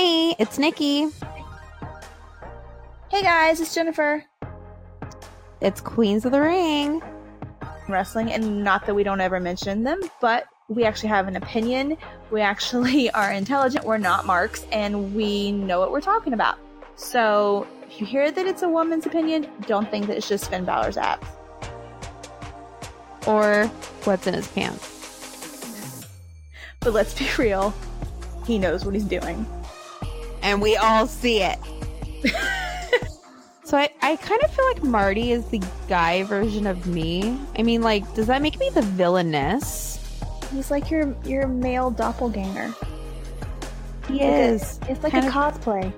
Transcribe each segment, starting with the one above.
Hi, it's Nikki. Hey guys, it's Jennifer. It's Queens of the Ring. Wrestling, and not that we don't ever mention them, but we actually have an opinion. We actually are intelligent. We're not marks, and we know what we're talking about. So if you hear that it's a woman's opinion, don't think that it's just Finn Balor's abs. Or what's in his pants. But let's be real, he knows what he's doing. And we all see it. so I, I kind of feel like Marty is the guy version of me. I mean, like, does that make me the villainess? He's like your your male doppelganger. He is. It's like Kind a of- cosplay.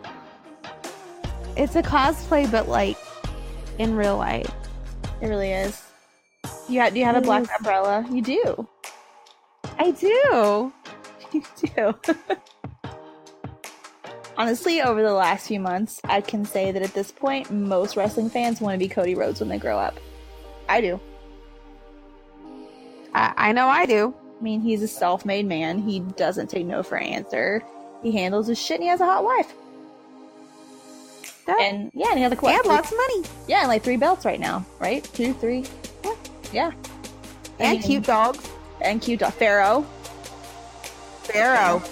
It's a cosplay, but like in real life. It really is. You ha- do you have a black is. umbrella? You do. I do. You do. Honestly, over the last few months, I can say that at this point, most wrestling fans want to be Cody Rhodes when they grow up. I do. I, I know I do. I mean, he's a self made man. He doesn't take no for an answer. He handles his shit and he has a hot wife. Yeah. And yeah, and he has like what? and three- lots of money. yeah, and like three belts right now, right? Two, three. Yeah. Yeah. I And cute dogs. And cute dog. Pharaoh. Pharaoh.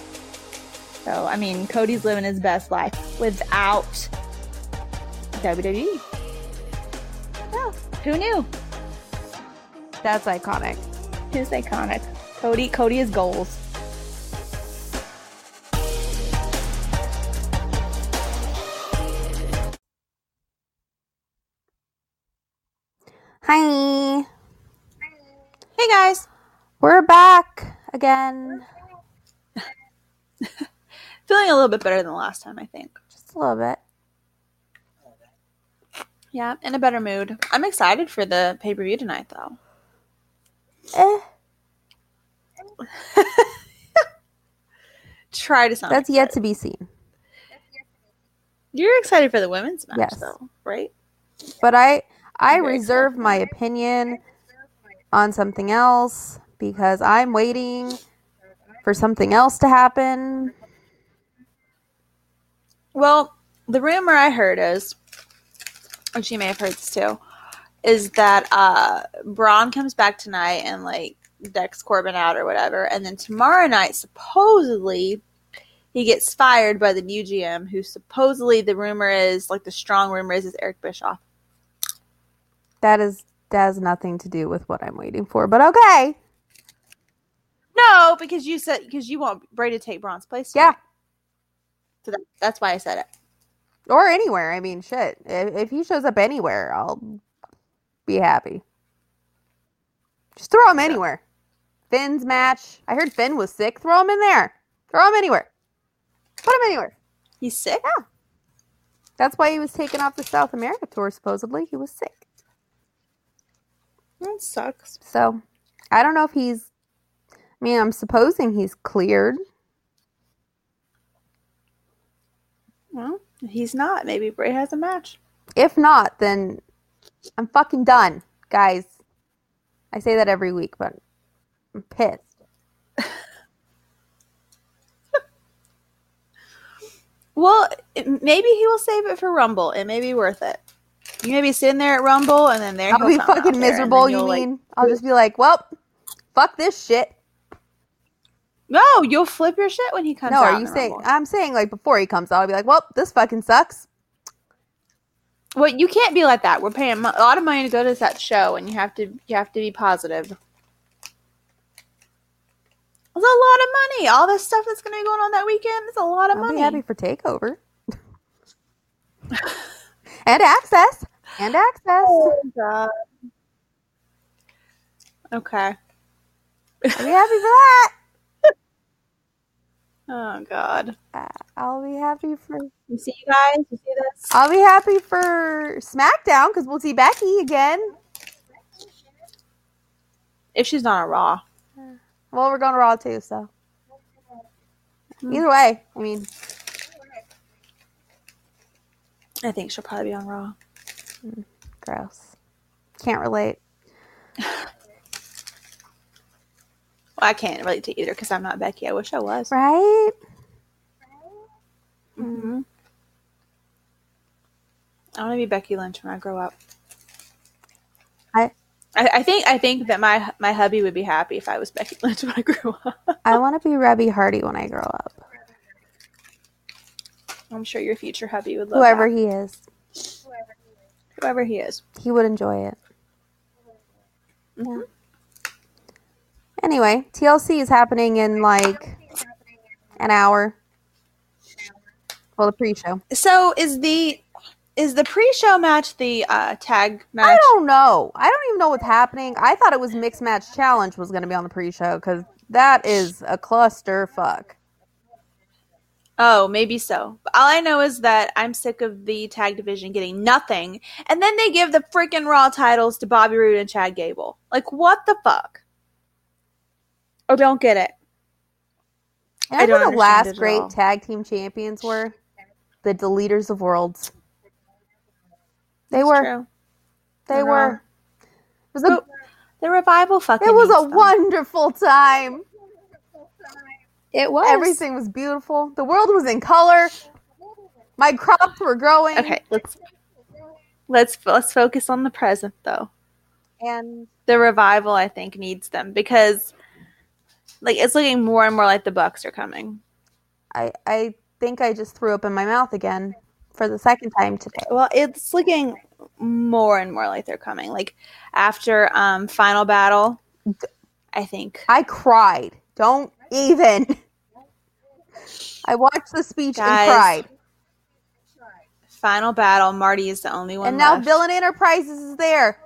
So, I mean, Cody's living his best life without WWE. Yeah. Who knew? That's iconic. It's iconic. Cody, Cody is goals. Hi. Hey guys. We're back again. Feeling a little bit better than the last time, I think. Just a little bit. Yeah, in a better mood. I'm excited for the pay per view tonight, though. Eh, Try to sound. that's yet to be seen. You're excited for the women's match, Yes. though, right? But I I reserve my opinion on something else because I'm waiting for something else to happen. Well, the rumor I heard is, and you may have heard this too, is that uh Braun comes back tonight and like decks Corbin out or whatever, and then tomorrow night supposedly he gets fired by the new GM, who supposedly the rumor is like the strong rumor is is Eric Bischoff. That is that has nothing to do with what I'm waiting for. But okay. No, because you said because you want Bray to take Braun's place. Yeah. So that, that's why I said it. Or anywhere. I mean, shit. If, if he shows up anywhere, I'll be happy. Just throw him anywhere. Finn's match. I heard Finn was sick. Throw him in there. Throw him anywhere. Put him anywhere. He's sick. Yeah. That's why he was taken off the South America tour, supposedly. He was sick. That sucks. So I don't know if he's. I mean, I'm supposing he's cleared. Well, he's not. Maybe Bray has a match. If not, then I'm fucking done, guys. I say that every week, but I'm pissed. Well, maybe he will save it for Rumble. It may be worth it. You may be sitting there at Rumble, and then there I'll be fucking miserable, you you'll, like- mean? I'll just be like, well, fuck this shit. No, you'll flip your shit when he comes no, out. are you saying? Rumble. I'm saying like before he comes out, I'll be like, well, this fucking sucks. Well, you can't be like that. We're paying a lot of money to go to that show, and you have to you have to be positive. It's a lot of money. All this stuff that's going to be going on that weekend. It's a lot of I'll money. be happy for takeover. and access. And access. Oh, God. Okay. I'll be happy for that. Oh God. Uh, I'll be happy for. You see, you guys. You see this? I'll be happy for SmackDown because we'll see Becky again. If she's not on Raw. Well, we're going to Raw too, so Hmm. either way, I mean, I think she'll probably be on Raw. gross. Can't relate. Well, I can't relate to either because I'm not Becky. I wish I was. Right? Mm-hmm. I want to be Becky Lynch when I grow up. I, I, I think I think that my my hubby would be happy if I was Becky Lynch when I grew up. I want to be Reby Hardy when I grow up. I'm sure your future hubby would love whoever that. he is. Whoever he is. Whoever he is. He would enjoy it. Mm-hmm. Yeah. Anyway, TLC is happening in like an hour. Well, the pre-show. So is the is the pre-show match the uh, tag match? I don't know. I don't even know what's happening. I thought it was mixed match challenge was going to be on the pre-show because that is a cluster fuck. Oh, maybe so. But all I know is that I'm sick of the tag division getting nothing, and then they give the freaking Raw titles to Bobby Roode and Chad Gable. Like, what the fuck? I don't get it. And I don't know the last great all. tag team champions were the Deleters of Worlds. They It's were. true. They They're were. wrong. It was a. But The revival fucking. It was a them. wonderful time. It was Everything was beautiful. The world was in color. My crops were growing. Okay, let's let's let's focus on the present though. And The revival, I think, needs them because, like, it's looking more and more like the Bucks are coming. I, I think I just threw up in my mouth again for the second time today. Well, it's looking more and more like they're coming. Like after um Final Battle, I think. I cried. Don't even. I watched the speech Guys, and cried. Final Battle, Marty is the only one And now left. Villain Enterprises is there.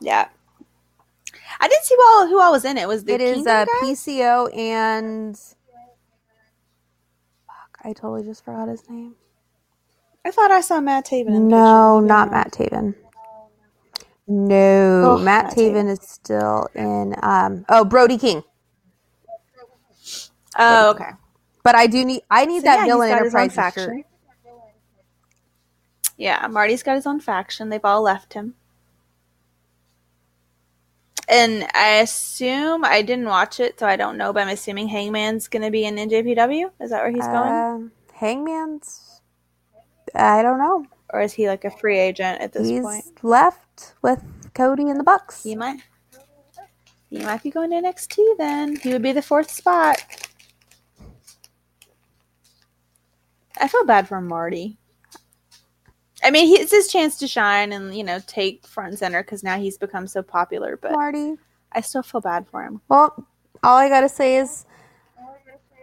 yeah. I didn't see who all, who all was in it. Was the It is uh? PCO and. Fuck, I totally just forgot his name. I thought I saw Matt Taven. In No, not Matt Taven. No, Oh, Matt, Matt Taven is still in. Um, oh, Brody King. Oh, okay. But I do need. I need So, that yeah, Villain he's got his own Enterprises shirt. faction. Yeah, Marty's got his own faction. They've all left him. And I assume I didn't watch it, so I don't know. But I'm assuming Hangman's going to be in NJPW. Is that where he's going, Um, Hangman's. I don't know. or is he like a free agent at this He's point? left with Cody in the Bucks. He might. He might be going to NXT then. He would be the fourth spot. I feel bad for Marty. I mean, he, it's his chance to shine and you know take front and center because now he's become so popular. But Marty. I still feel bad for him. Well, all I gotta say is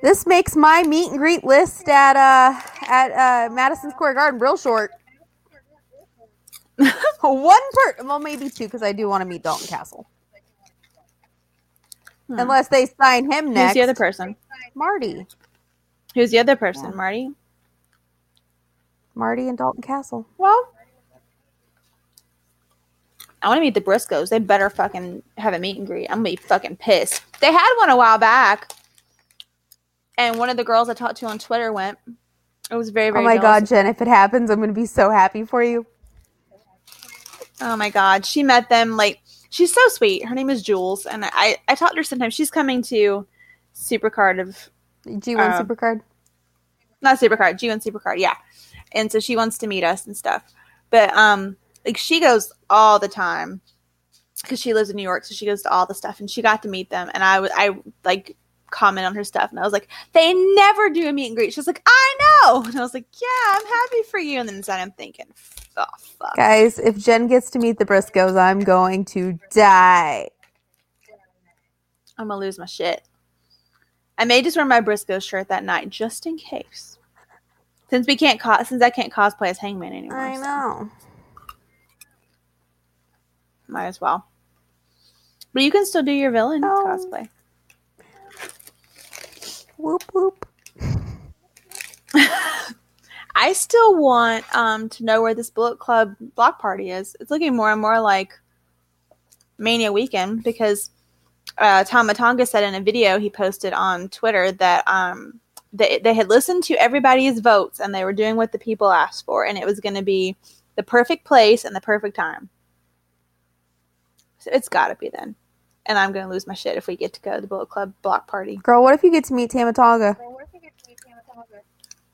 this makes my meet and greet list at uh at uh Madison Square Garden real short. One per well maybe two because I do want to meet Dalton Castle. Hmm. Unless they sign him next. Who's the other person? Marty. Who's the other person? Yeah. Marty. Marty and Dalton Castle. Well, I want to meet the Briscoes. They better fucking have a meet and greet. I'm gonna be fucking pissed. They had one a while back, and one of the girls I talked to on Twitter went. It was very, very. oh my god. Jen, if it happens, I'm gonna be so happy for you. Oh my god, she met them like she's so sweet. Her name is Jules, and I I talked to her sometimes. She's coming to Supercard of G1 Um, Supercard. not Supercard, G1 Supercard, yeah. And so she wants to meet us and stuff. But um like she goes all the time because she lives in New York, so she goes to all the stuff and she got to meet them and I was I like comment on her stuff and I was like, they never do a meet and greet. She was like, I know. And I was like, yeah, I'm happy for you. And then inside I'm thinking, oh fuck. Guys, if Jen gets to meet the Briscoes, I'm going to die. I'm gonna lose my shit. I may just wear my Briscoe shirt that night just in case. Since we can't cos since I can't cosplay as Hangman anymore. I so know. might as well. But you can still do your villain Oh. cosplay. Whoop whoop. I still want um to know where this Bullet Club block party is. It's looking more and more like Mania weekend because uh, Tama Tonga said in a video he posted on Twitter that um they they had listened to everybody's votes and they were doing what the people asked for and it was going to be the perfect place and the perfect time. So it's got to be then. And I'm going to lose my shit if we get to go to the Bullet Club block party. Girl, what if you get to meet Tama Tonga?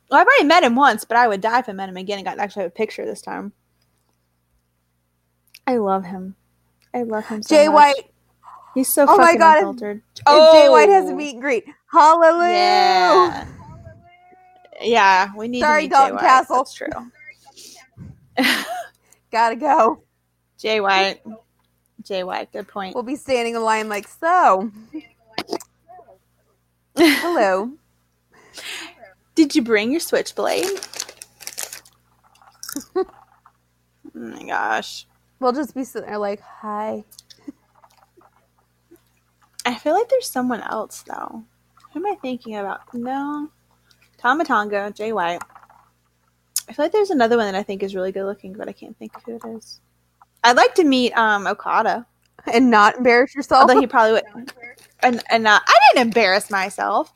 Well, I've already met him once, but I would die if I met him again and got to actually have a picture this time. I love him. I love him so Jay much. White. He's so Oh my fucking God, unfiltered. And Jay oh. White has a meet and greet. Hallelujah. Yeah. Yeah, we need Sorry, to meet Dalton Jay White. Castle. That's true. Gotta go. Jay White. Jay White, good point. We'll be standing in line like so. Hello. Did you bring your switchblade? oh my gosh. We'll just be sitting there like, hi. I feel like there's someone else though. Who am I thinking about? No. Tama Tonga, Jay White. I feel like there's another one that I think is really good looking, but I can't think of who it is. I'd like to meet um Okada. And not embarrass yourself. Although he probably would and and uh, I didn't embarrass myself.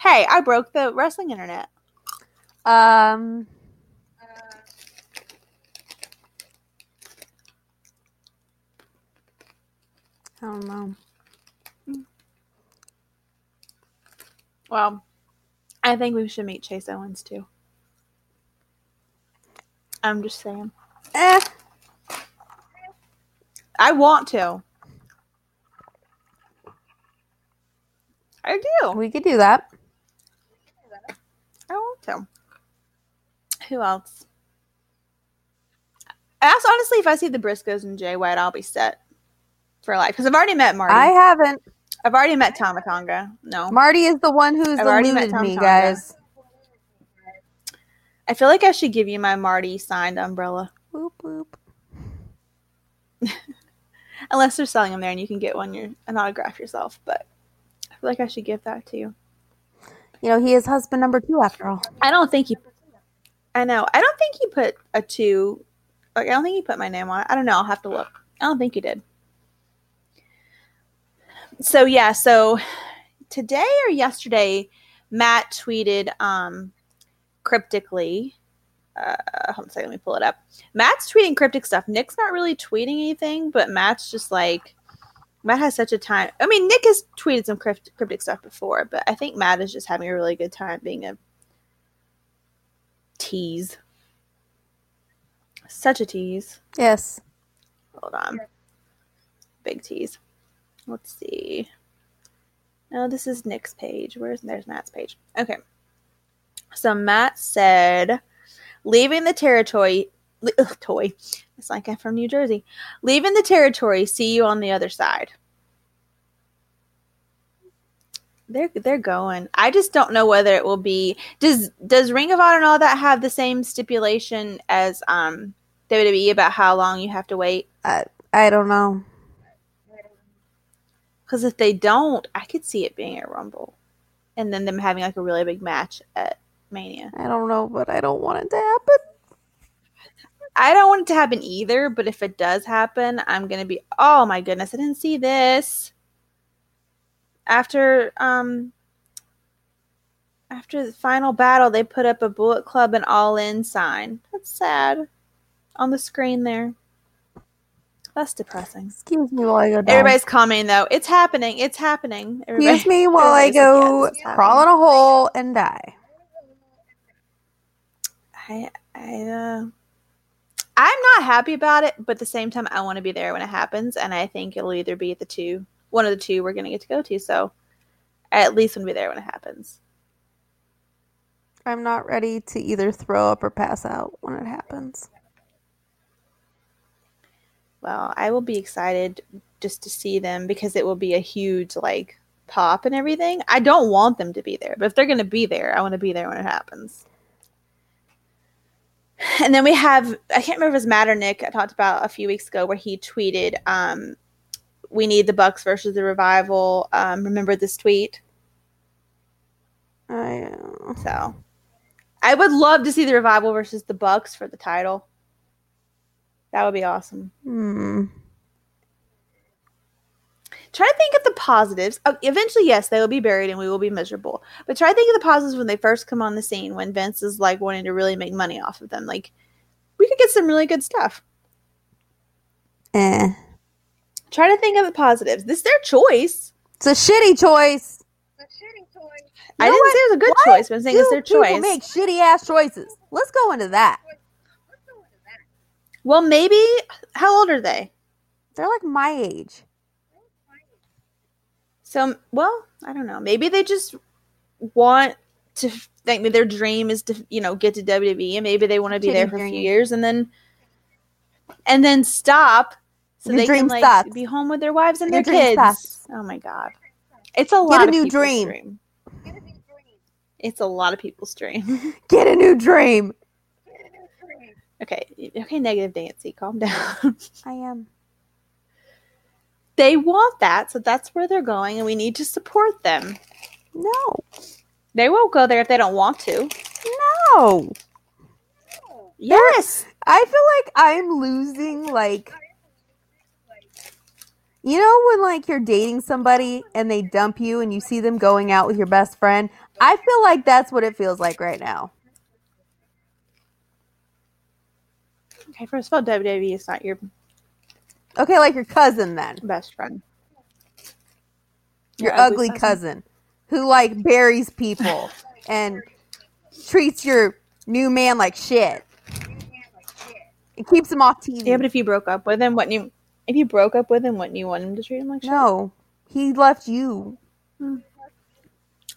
Hey, I broke the wrestling internet. Um. I don't know. Well, I think we should meet Chase Owens too. I'm just saying. Eh. I want to. I do. We could do that. I want to. Who else? Ask honestly, if I see the Briscoes and Jay White, I'll be set for life because I've already met Marty. I haven't. I've already met Tama Tonga. No, Marty is the one who's I've already met eluded Tom me, Tonga. guys. I feel like I should give you my Marty signed umbrella, Boop boop. unless they're selling them there and you can get one your an autograph yourself. But I feel like I should give that to you. You know, he is husband number two after all. I don't think he. I know. I don't think he put a two. Like I don't think he put my name on it. I don't know. I'll have to look. I don't think he did. So yeah. So today or yesterday, Matt tweeted um, cryptically. Uh, hold on a second. Let me pull it up. Matt's tweeting cryptic stuff. Nick's not really tweeting anything, but Matt's just like. Matt has such a time. I mean, Nick has tweeted some crypt- cryptic stuff before, but I think Matt is just having a really good time being a tease. Such a tease. Yes. Hold on. Big tease. Let's see. No, this is Nick's page. Where's there's Matt's page? Okay. So Matt said, leaving the territory. Ugh, toy. It's like I'm from New Jersey. Leaving the territory. See you on the other side. They're they're going. I just don't know whether it will be. Does does Ring of Honor and all that have the same stipulation as um WWE about how long you have to wait? I don't know. Because if they don't, I could see it being a Rumble, and then them having like a really big match at Mania. I don't know, but I don't want it to happen. I don't want it to happen either, but if it does happen, I'm gonna be oh my goodness, I didn't see this. After um after the final battle, they put up a Bullet Club and All In sign. That's sad. On the screen there. That's depressing. Excuse me while I go down. Everybody's commenting though. It's happening. It's happening. Everybody- Excuse me while I everybody's like, go crawl in a hole and die. I, I, uh, I'm not happy about it, but at the same time, I want to be there when it happens, and I think it'll either be at the two, one of the two we're gonna get to go to. So, I at least want to be there when it happens. I'm not ready to either throw up or pass out when it happens. Well, I will be excited just to see them because it will be a huge like pop and everything. I don't want them to be there, but if they're gonna be there, I want to be there when it happens. And then we have I can't remember if it was Matt or Nick I talked about a few weeks ago where he tweeted, um, "We need the Bucks versus the Revival." Um, remember this tweet? I, uh, So, I would love to see the Revival versus the Bucks for the title. That would be awesome. hmm. Try to think of the positives. Oh, eventually, yes, they will be buried and we will be miserable. But try to think of the positives when they first come on the scene, when Vince is like wanting to really make money off of them. Like, we could get some really good stuff. Eh. Try to think of the positives. This is their choice. It's a shitty choice. I know didn't what? say it was a good Why choice, but I'm saying it's Do their people choice. make shitty ass choices. Let's go into that. Well, maybe. How old are they? They're like my age. So, well, I don't know. Maybe they just want to think that their dream is to, you know, get to WWE, and maybe they want to be there for a few years, and then, and then stop, so Your they dream can like be home with their wives and Your their kids. stops. Oh my god, it's a lot a of new dream. It's a lot of people's dream. Get a new dream. Okay, okay, negative Nancy, calm down. I am. they want that, so that's where they're going, and we need to support them. No. They won't go there if they don't want to. No. Yes. I feel like I'm losing like you know when like you're dating somebody and they dump you and you see them going out with your best friend? I feel like that's what it feels like right now. Okay, first of all, WWE is not your Okay, like your cousin then. best friend. Your, ugly, cousin. who like buries people and treats your new man like shit. It keeps him off TV. Yeah, but if you broke up with him, wouldn't you? If you broke up with him, wouldn't you want him to treat him like shit? no, he left you.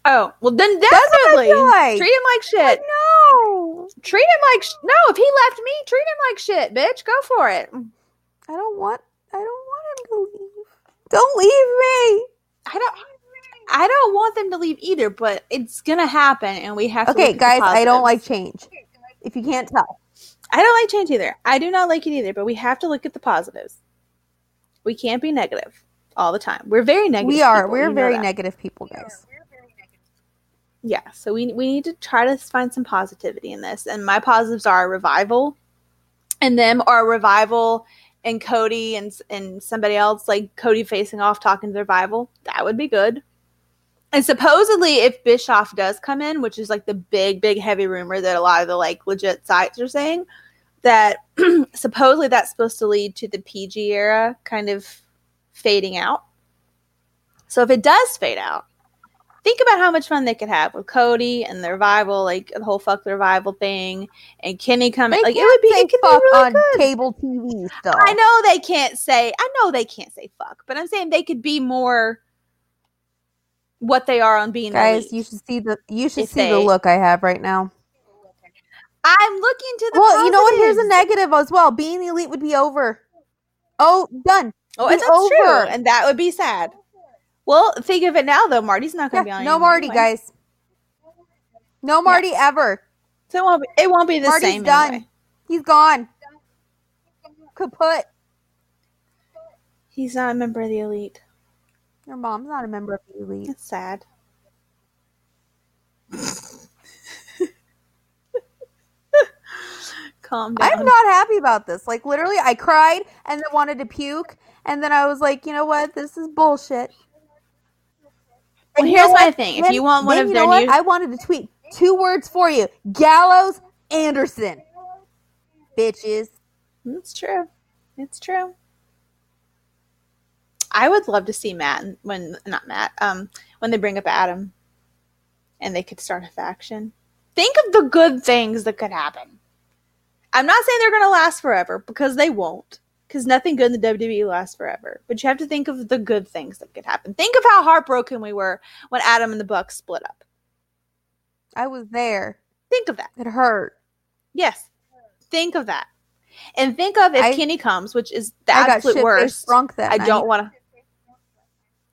Oh, well then what I definitely feel like. treat him like shit. No, Treat him like sh- no. If he left me, treat him like shit, bitch. Go for it. I don't want. I don't want him to leave. Don't leave me. I don't. I don't want them to leave either, but it's gonna happen, and we have to. Okay, look at the guys, I don't like change. If you can't tell, I don't like change either. I do not like it either, but we have to look at the positives. We can't be negative all the time. We're very negative. we are. people, We're very negative people, guys. Yeah so we, we need to try to find some positivity in this and my positives are revival and them are revival and cody and and somebody else like cody facing off talking to the revival that would be good. And supposedly if bischoff does come in which is like the big big heavy rumor that a lot of the like legit sites are saying that supposedly that's supposed to lead to the pg era kind of fading out. So if it does fade out think about how much fun they could have with Cody and the revival, like the whole fuck the revival thing, and Kenny coming. They Like it would be, it could be really on good. cable TV stuff. I know they can't say. I know they can't say fuck, but I'm saying they could be more what they are on being guys. elite. You should see the. You should see the look I have right now. I'm looking to the. Well, you know what? Here's a negative as well. Being the elite would be over. Oh, done. Oh, and that's true, over. and that would be sad. Well, think of it now, though. Marty's not going to be on. no Marty, anyway. guys. No Marty ever. So it won't be, it won't be the Marty's same. done. anyway. He's gone. Kaput. He's not a member of the elite. Your mom's not a member of the elite. It's sad. Calm down. I'm not happy about this. Like literally, I cried and then wanted to puke, and then I was like, you know what? This is bullshit. Well, here's my thing. If you want one then of their know what? I wanted to tweet two words for you: Gallows Anderson. Bitches. It's true. It's true. I would love to see Matt when not Matt, um, when they bring up Adam and they could start a faction. Think of the good things that could happen. I'm not saying they're gonna last forever because they won't. Because nothing good in the WWE lasts forever. But you have to think of the good things that could happen. Think of how heartbroken we were when Adam and the Bucks split up. I was there. Think of that. It hurt. Yes. Think of that. And think of if I- Kenny comes, which is the I absolute worst. drunk that I night. don't want to.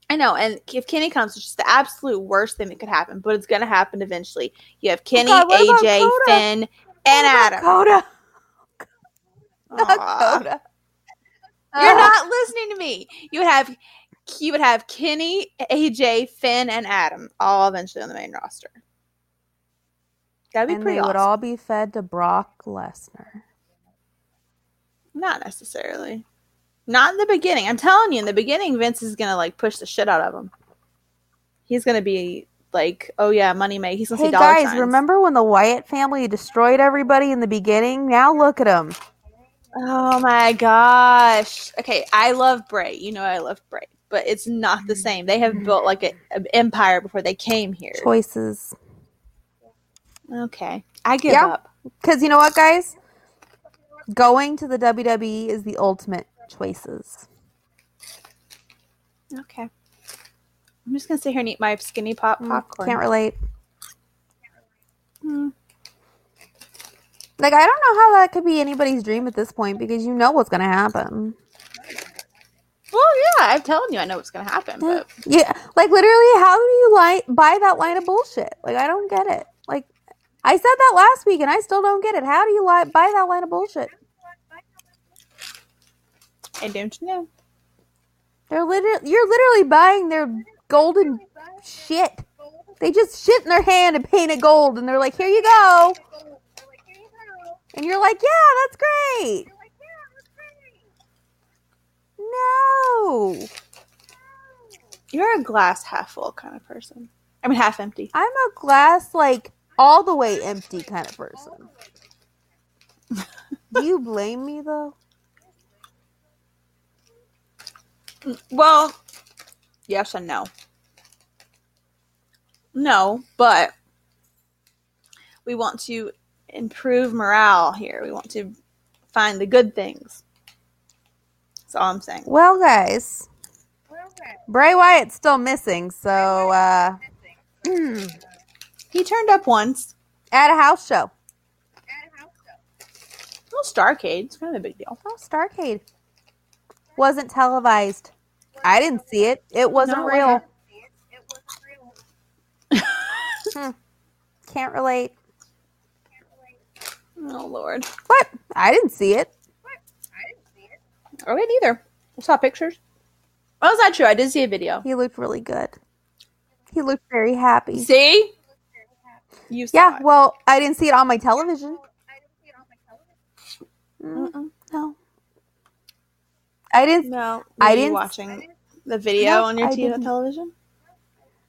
I know, and if Kenny comes, which is the absolute worst thing that could happen, but it's going to happen eventually. You have Kenny, Oh God, AJ? Finn, and Adam. Not Coda. You're Ah. not listening to me. You would have you would have Kenny, AJ, Finn, and Adam all eventually on the main roster. That'd be and pretty they awesome. would all be fed to Brock Lesnar. Not necessarily. Not in the beginning. I'm telling you, in the beginning, Vince is gonna like push the shit out of him. He's gonna be like, "Oh yeah, money make." He's gonna Hey guys, signs. remember when the Wyatt family destroyed everybody in the beginning? Now look at them. Oh my gosh. Okay, I love Bray. You know I love Bray, but it's not the same. They have built like a- an empire before they came here. Choices. Okay, I give Yeah. up. Because you know what, guys? Going to the WWE is the ultimate choices. Okay, I'm just gonna sit here and eat my skinny pop Mm, popcorn. Can't relate. Hmm. Like, I don't know how that could be anybody's dream at this point because you know what's going to happen. Well, yeah, I'm telling you, I know what's gonna happen, but Yeah, like literally, how do you like buy that line of bullshit? Like, I don't get it. Like, I said that last week and I still don't get it. How do you like buy that line of bullshit? I don't know. They're literally, you're literally buying their golden shit. They just shit in their hand and paint it gold, and they're like, "Here you go," and you're like, "Yeah, that's great." No, You're a glass half full kind of person. I mean, half empty. I'm a glass like all the way empty kind of person. Do you blame me though? Mm, well, yes and no. No, but we want to improve morale here. We want to find the good things. That's all I'm saying. Well, guys, Bray Wyatt's still missing, so uh, He turned up once. at a house show. Well, Starcade. It's kind of a big deal. Oh, Starcade wasn't televised. I didn't see it. It wasn't No, it real. wasn't. Can't relate. Oh Lord. What? I didn't see it. What? I didn't see it. Oh, wait, neither. I saw pictures. Oh, that's not true. I did see a video. He looked really good. He looked very happy. See? You saw Yeah, well, I didn't see it. well, I didn't see it on my television. Mm, Mm-mm. no. I didn't. No, I didn't- watching the video No, on your TV didn't. television.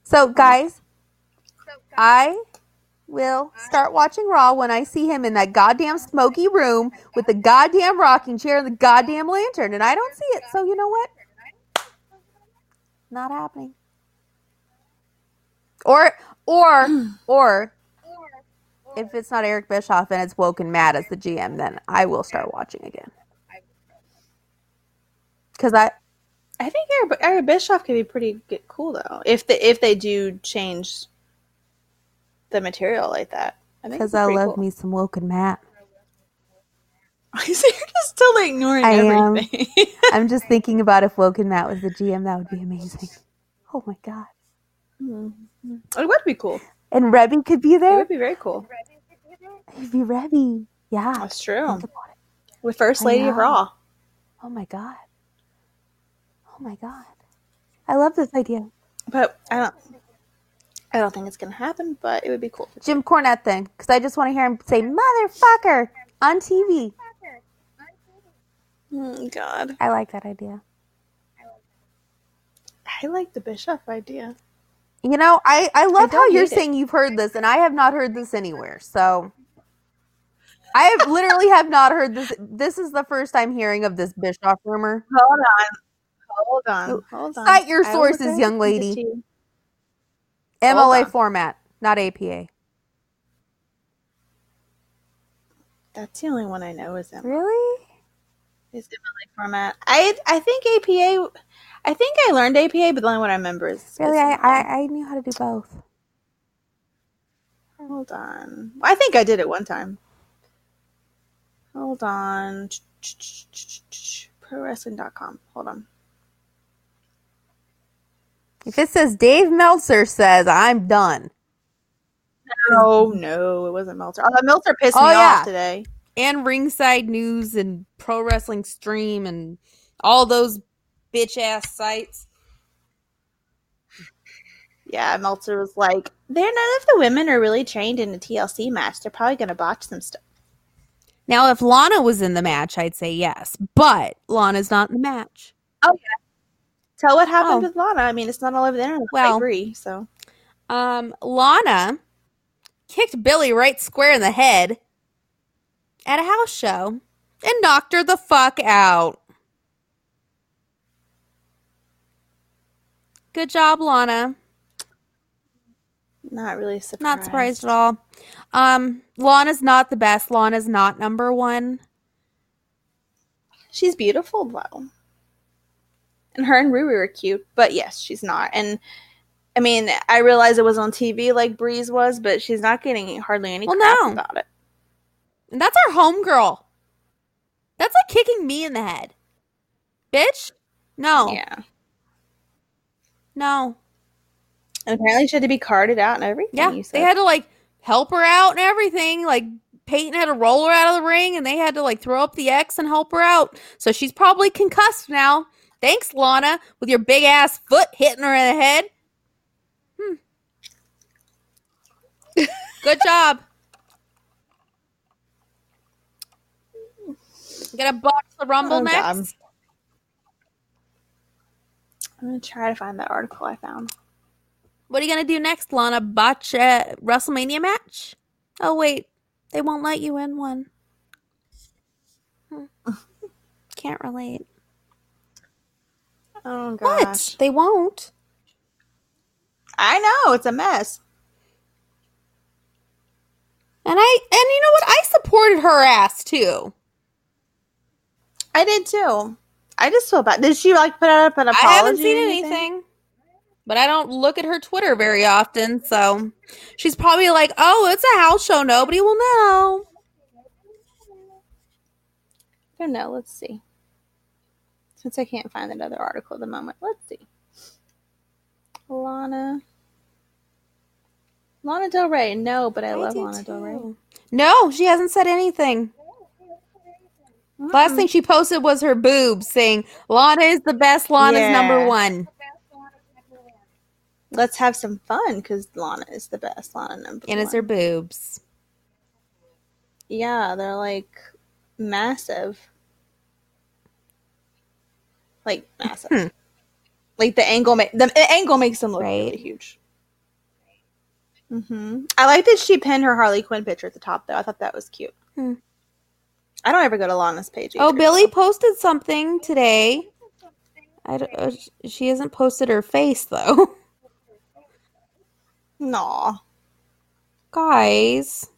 So, guys, I will start watching Raw when I see him in that goddamn smoky room with the goddamn rocking chair and the goddamn lantern, and I don't see it. So, you know what? Not happening. Or, or, or, if it's not Eric Bischoff and it's Woken Matt as the GM, then I will start watching again. Because I, I think Eric, Eric Bischoff could be pretty good, cool though if they if they do change the material like that. Because it'd I love cool. me some Woken Matt. so you're just still ignoring I am. everything. I'm just thinking about if Woken Matt was the GM, that would be amazing. Oh my god. Mm-hmm. it would be cool. And Reby could be there. It would be very cool. He'd be Reby. Yeah. That's true. Think about it. With First Lady of. Raw. Oh my god. Oh my god. I love this idea. But I don't I don't think it's gonna happen, but it would be cool. Jim Cornette thing, because I just want to hear him say "motherfucker" on TV. Oh mm, God. I like that idea. I like the Bischoff idea. You know, I I love how you're it. saying you've heard this, and I have not heard this anywhere. So, I have literally have not heard this. This is the first time hearing of this Bischoff rumor. Hold on. Hold on. Oh, Hold on. Cite your sources, young lady. and get to you. MLA format, not APA. That's the only one I know is MLA. Really? Is MLA format. I I think APA. I think I learned APA, but the only one I remember is. Really? I, I I knew how to do both. Hold on. I think I did it one time. Hold on. ProWrestling.com. Hold on. If it says Dave Meltzer says I'm done, No, no, it wasn't Meltzer. Oh, Meltzer pissed Oh, me yeah. off today. and Ringside News and Pro Wrestling Stream and all those bitch ass sites. Yeah, Meltzer was like, "They're none of the women are really trained in a TLC match. They're probably gonna botch some stuff." Now, if Lana was in the match, I'd say yes, but Lana's not in the match. Oh, Tell what happened Oh. with Lana. I mean, it's not all over the internet. Well- I agree. So Um, Lana kicked Billie right square in the head at a house show and knocked her the fuck out. Good job, Lana. Not really surprised. Not surprised at all. Um, Lana's not the best. Lana's not number one. She's beautiful though. And her and Riri were cute, but yes, she's not. And I mean, I realize it was on TV like Breeze was, but she's not getting hardly any Well, crap no. about it. And that's our homegirl. That's like kicking me in the head. Bitch? No. Yeah. No. And apparently she had to be carted out and everything. Yeah. They had to like help her out and everything. Like Peyton had to roll her out of the ring and they had to like throw up the X and help her out. So she's probably concussed now. Thanks, Lana, with your big ass foot hitting her in the head. Hmm. Good job. Gonna box the rumble Oh, next? God. I'm gonna try to find that article I found. What are you gonna do next, Lana? Botch a WrestleMania match? Oh wait, they won't let you in one. Hmm. Can't relate. Oh What? They won't. I know, it's a mess. And I and you know what? I supported her ass too. I did too. I just feel bad. Did she like put up an apology? I haven't seen anything? anything. But I don't look at her Twitter very often, so she's probably like, "Oh, it's a house show. Nobody will know." I don't know. Let's see. Since I can't find that other article at the moment, let's see. Lana. Lana Del Rey. No, but I, love do Lana Del Rey. No, she hasn't said anything. Last Mm-mm. thing she posted was her boobs saying, Lana is the best, Lana's Yeah. number one. Let's have some fun because Lana is the best. Lana number And it's her boobs. Yeah, they're like massive. Like massive. Hmm. Like the angle make the, the angle makes them look Right. really huge. hmm I like that she pinned her Harley Quinn picture at the top though. I thought that was cute. Hmm. I don't ever go to Lana's page. Oh, Billie so- posted something today. I don't, uh, she hasn't posted her face though. Aw. Guys,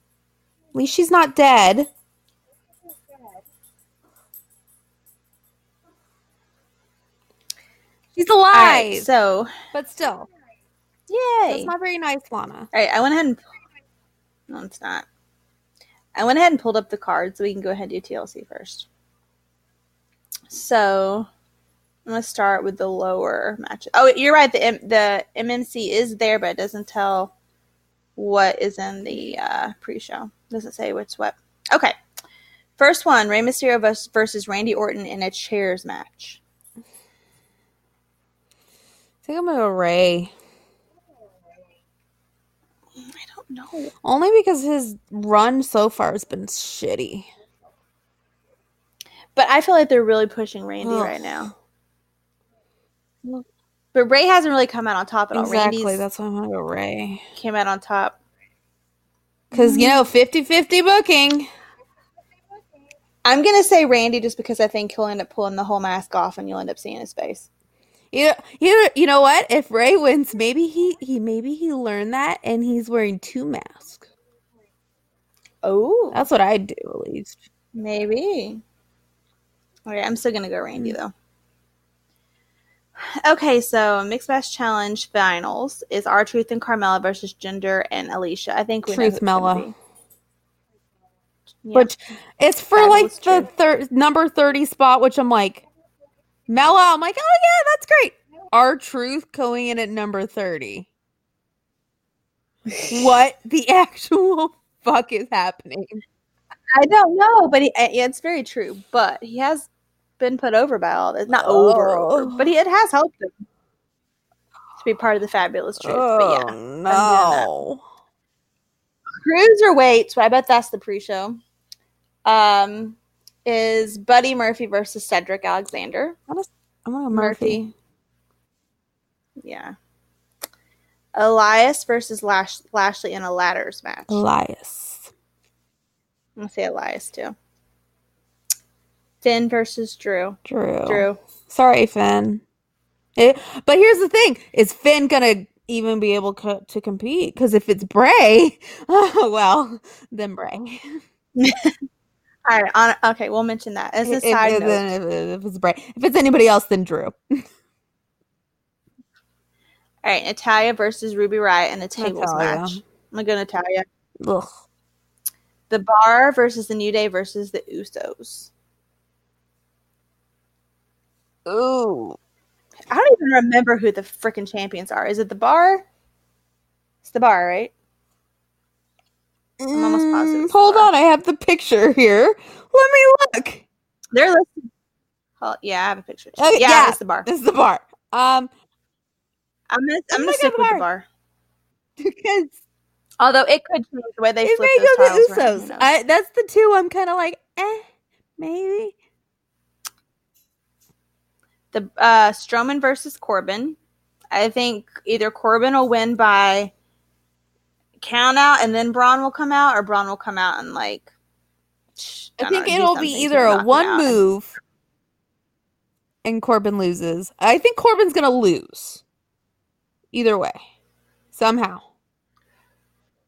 at least she's not dead. All alive, right, so but still, yay! that's not very nice, Lana. All right, I went ahead and no, it's not. I went ahead and pulled up the card so we can go ahead and do TLC first. So I'm gonna start with the lower matches. Oh, you're right. The M- the MMC is there, but it doesn't tell what is in the uh, pre-show. Doesn't say what's what. Okay, first one: Rey Mysterio vers- versus Randy Orton in a chairs match. I think I'm gonna go Rey. I don't know. Only because his run so far has been shitty. But I feel like they're really pushing Randy Ugh. right now. But Rey hasn't really come out on top at all. Exactly, Randy's that's why I'm gonna go Rey. came out on top. Because, you know, 50 50 booking. I'm gonna say Randy just because I think he'll end up pulling the whole mask off and you'll end up seeing his face. You, you, you know what? If Rey wins, maybe he, he maybe he learned that and he's wearing two masks. Oh, That's what I'd do at least. maybe. Okay, I'm still gonna go Randy mm. though. Okay, so mixed match challenge finals is R-Truth and Carmella versus Jinder and Alicia. I think we Truth Mella. Yeah. Which it's for Fabulous like the truth. thir- number 30 spot, which I'm like, Mella, I'm like, oh yeah, that's great. R-Truth going in at number 30. what the actual fuck is happening? I don't know, but he, uh, it's very true. But he has been put over by all this. Not over, over, Oh. but he, it has helped him to be part of the fabulous truth. but yeah, Oh no. cruiserweight. So I bet that's the pre-show. Um, is Buddy Murphy versus Cedric Alexander. I'm gonna Murphy. Murphy. Yeah. Elias versus Lash- Lashley in a ladders match. Elias. I'm gonna say Elias too. Finn versus Drew. Drew. Drew. Sorry, Finn. Eh, but here's the thing: is Finn gonna even be able co- to compete? Because if it's Bray, oh, well, then Bray. All right. On, okay, we'll mention that as a If, side if- note. if- if it's Bray, if it's anybody else, then Drew. All right, Natalya versus Ruby Riott in a tables Natalya. match. I'm gonna go Natalya. Ugh. The Bar versus the New Day versus the Usos. Ooh. I don't even remember who the freaking champions are. Is it the Bar? It's the Bar, right? I'm almost positive Mm, hold on, I have the picture here. Let me look. They're listed. Oh, yeah, I have a picture. Okay, yeah, yeah. it's the Bar. This is the bar. Um, I'm gonna I'm gonna stick the with the Bar. because Although it could change the way they it flip those go the. Usos. I, that's the two. I'm kind of like, eh, maybe. the uh, Strowman versus Corbin. I think either Corbin will win by count out and then Braun will come out, or Braun will come out and like. sh- I think know, it'll be either a one move and Corbin loses. I think Corbin's gonna lose. Either way, somehow,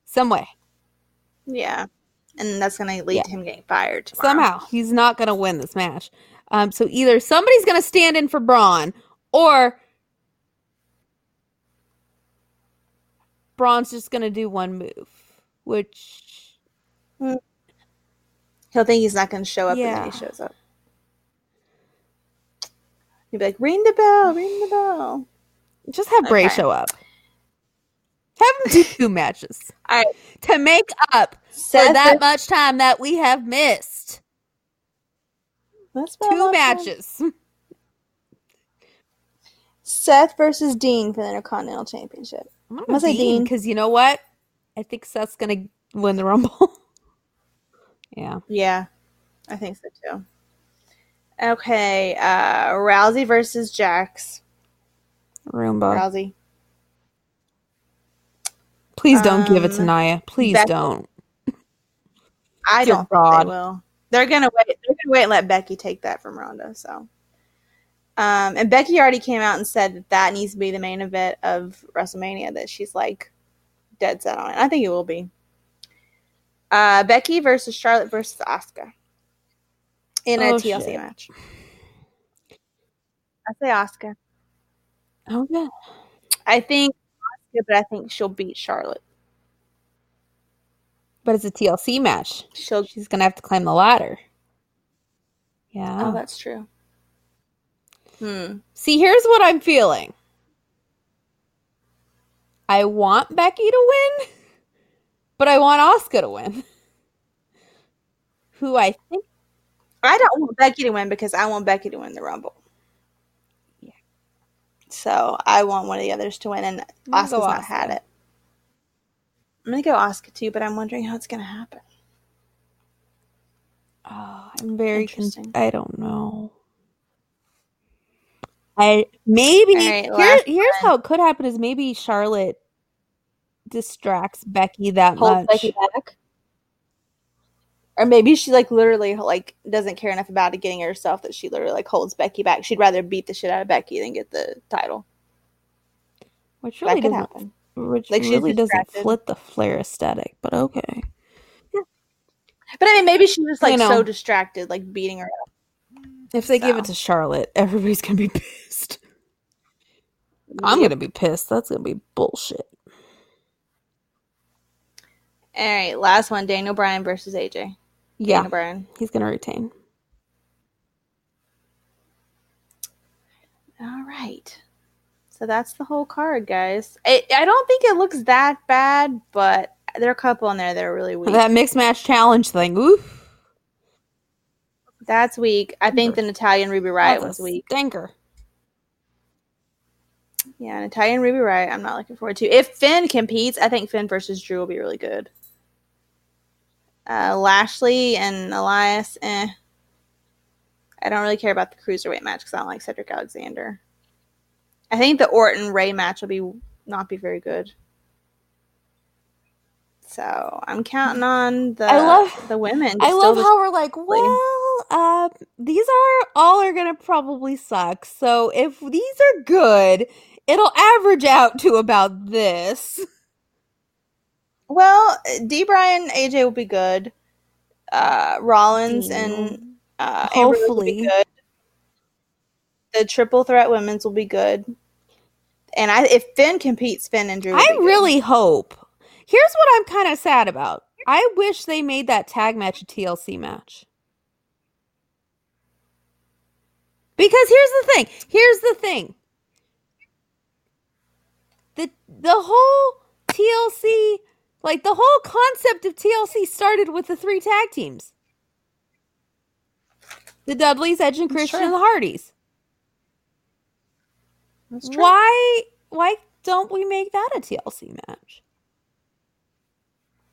some way, Yeah, and that's gonna lead Yeah. to him getting fired. Tomorrow. somehow he's not gonna win this match. Um, so either somebody's gonna stand in for Braun, or Braun's just gonna do one move, which he'll think he's not gonna show up, and Yeah. then he shows up. He'll be like, "Ring the bell, ring the bell." just have Bray Okay. show up. Have him do two matches All right, to make up for Seth that ver- much time that we have missed. That's Two time. matches. Seth versus Dean for the Intercontinental Championship. I'm gonna say Dean. because you know what? I think Seth's gonna win the Rumble. yeah. Yeah, I think so too. Okay, uh Rousey versus Jax. Roomba. Rousey. Please don't give it to Um, Nia. Please Becky. don't. I Dear don't think they will. They're gonna wait. They're gonna wait and let Becky take that from Ronda. So, um, and Becky already came out and said that that needs to be the main event of WrestleMania. That she's like dead set on it. I think it will be. Uh, Becky versus Charlotte versus Asuka in a Oh, TLC shit. match. I say Asuka. yeah. I think Asuka, but I think she'll beat Charlotte. But it's a TLC match. She'll. She's gonna have to climb the ladder. Yeah. Oh, that's true. Hmm. See, here's what I'm feeling. I want Becky to win, but I want Asuka to win. Who I think I don't want Becky to win because I want Becky to win the Rumble. Yeah. So I want one of the others to win, and I'm gonna Asuka's go not had it. I'm gonna go Asuka too, but I'm wondering how it's gonna happen. Oh, I'm very con-. I don't know. I maybe right, here, here's how it could happen is maybe Charlotte distracts Becky that Hold much. Becky back, or maybe she like literally like doesn't care enough about it getting herself that she literally like holds Becky back. She'd rather beat the shit out of Becky than get the title. which That really could happen. which Like, really doesn't flip the Flair aesthetic, but okay. Yeah. But I mean, maybe she's just like so distracted, like beating her up. If they give it to Charlotte, everybody's gonna be pissed. I'm Yep. gonna be pissed. That's gonna be bullshit. All right, last one: Daniel Bryan versus AJ. Yeah, Daniel Bryan. he's gonna retain. All right. So that's the whole card, guys. I, I don't think it looks that bad, but there are a couple in there that are really weak. That mixed match challenge thing. Oof. That's weak. I think the Natalya and Ruby Riott was weak. Stinker. Yeah, Natalya and Ruby Riott. I'm not looking forward to. If Finn competes, I think Finn versus Drew will be really good. Uh, Lashley and Elias, eh. I don't really care about the cruiserweight match because I don't like Cedric Alexander. I think the Orton Rey match will be not be very good. So I'm counting on the I love- the women. I love how we're like, well, uh, these are all are gonna probably suck. So if these are good, it'll average out to about this. Well, D. Bryan, AJ will be good. Uh, Rollins and uh, Amber will be Hopefully. good. The triple threat women's will be good. And I, if Finn competes, Finn and Drew. will I be good. really hope. Here's what I'm kind of sad about. I wish they made that tag match a TLC match. Because here's the thing. Here's the thing. The the whole TLC, like the whole concept of TLC started with the three tag teams. The Dudleys, Edge and Christian and the Hardys. That's true. Why why don't we make that a TLC match?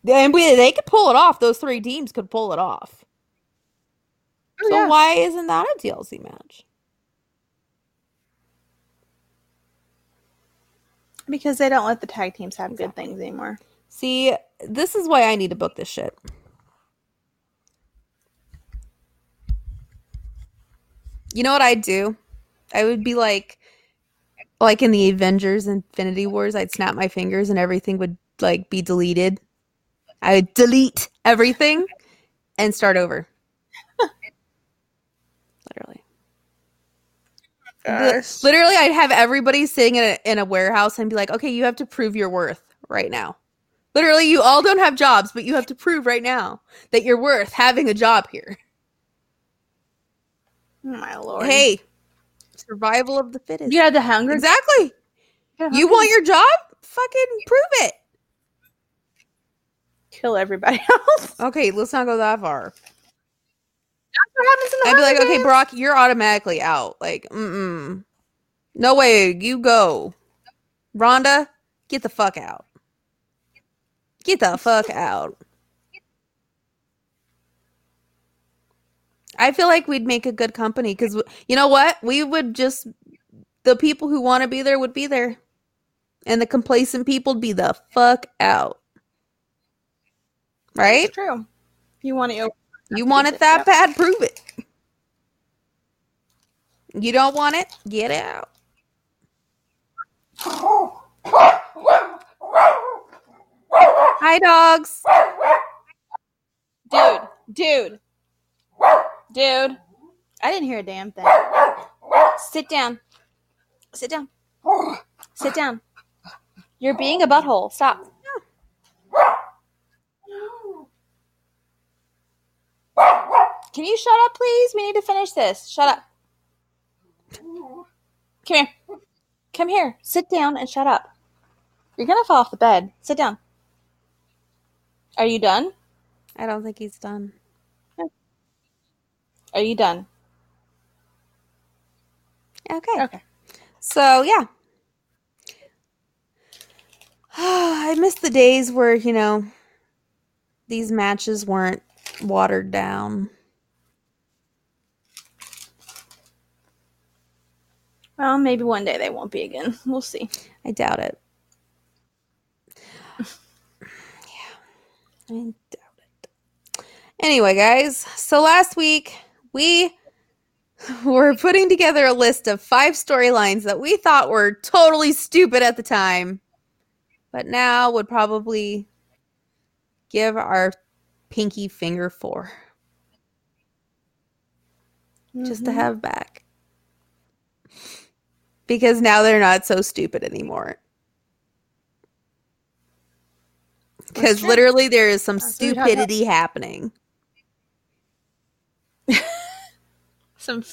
And we, they could pull it off. Those three teams could pull it off. Oh, So yeah. why isn't that a TLC match? Because they don't let the tag teams have good things anymore. See, this is why I need to book this shit. You know what I'd do? I would be like like in the Avengers Infinity Wars, I'd snap my fingers and everything would like be deleted. I would delete everything and start over. Literally. Gosh. literally, I'd have everybody sitting in a, in a warehouse and be like, okay, you have to prove your worth right now. Literally, you all don't have jobs, but you have to prove right now that you're worth having a job here. Oh, my lord. Hey, survival of the fittest. you had the hunger. exactly. had You want your job? Fucking prove it. Kill everybody else. Okay, let's not go that far. That's what happens in the I'd be like, okay, Brock, you're automatically out. Like, mm-mm. No way, you go. Ronda, get the fuck out. Get the fuck out. I feel like we'd make a good company because you know what? We would just the people who want to be there would be there, and the complacent people would be the fuck out. Right? It's true. You want it. You want it that bad? Prove it. You don't want it? Get out. Hi, dogs. Dude, dude, dude. I didn't hear a damn thing. Sit down. Sit down. Sit down. You're being a butthole. Stop. Can you shut up, please? We need to finish this. Shut up. Come here. Come here. Sit down and shut up. You're gonna fall off the bed. Sit down. Are you done? I don't think he's done. Are you done? Okay. Okay. So, yeah. I miss the days where, you know, these matches weren't watered down. Well, maybe one day they won't be again. We'll see. I doubt it. yeah, I doubt it. Anyway, guys, so last week we were putting together a list of five storylines that we thought were totally stupid at the time, but now would probably give our pinky finger for just to Mhm. have back. Because now they're not so stupid anymore. Because literally there is some That's talking about. stupidity happening. some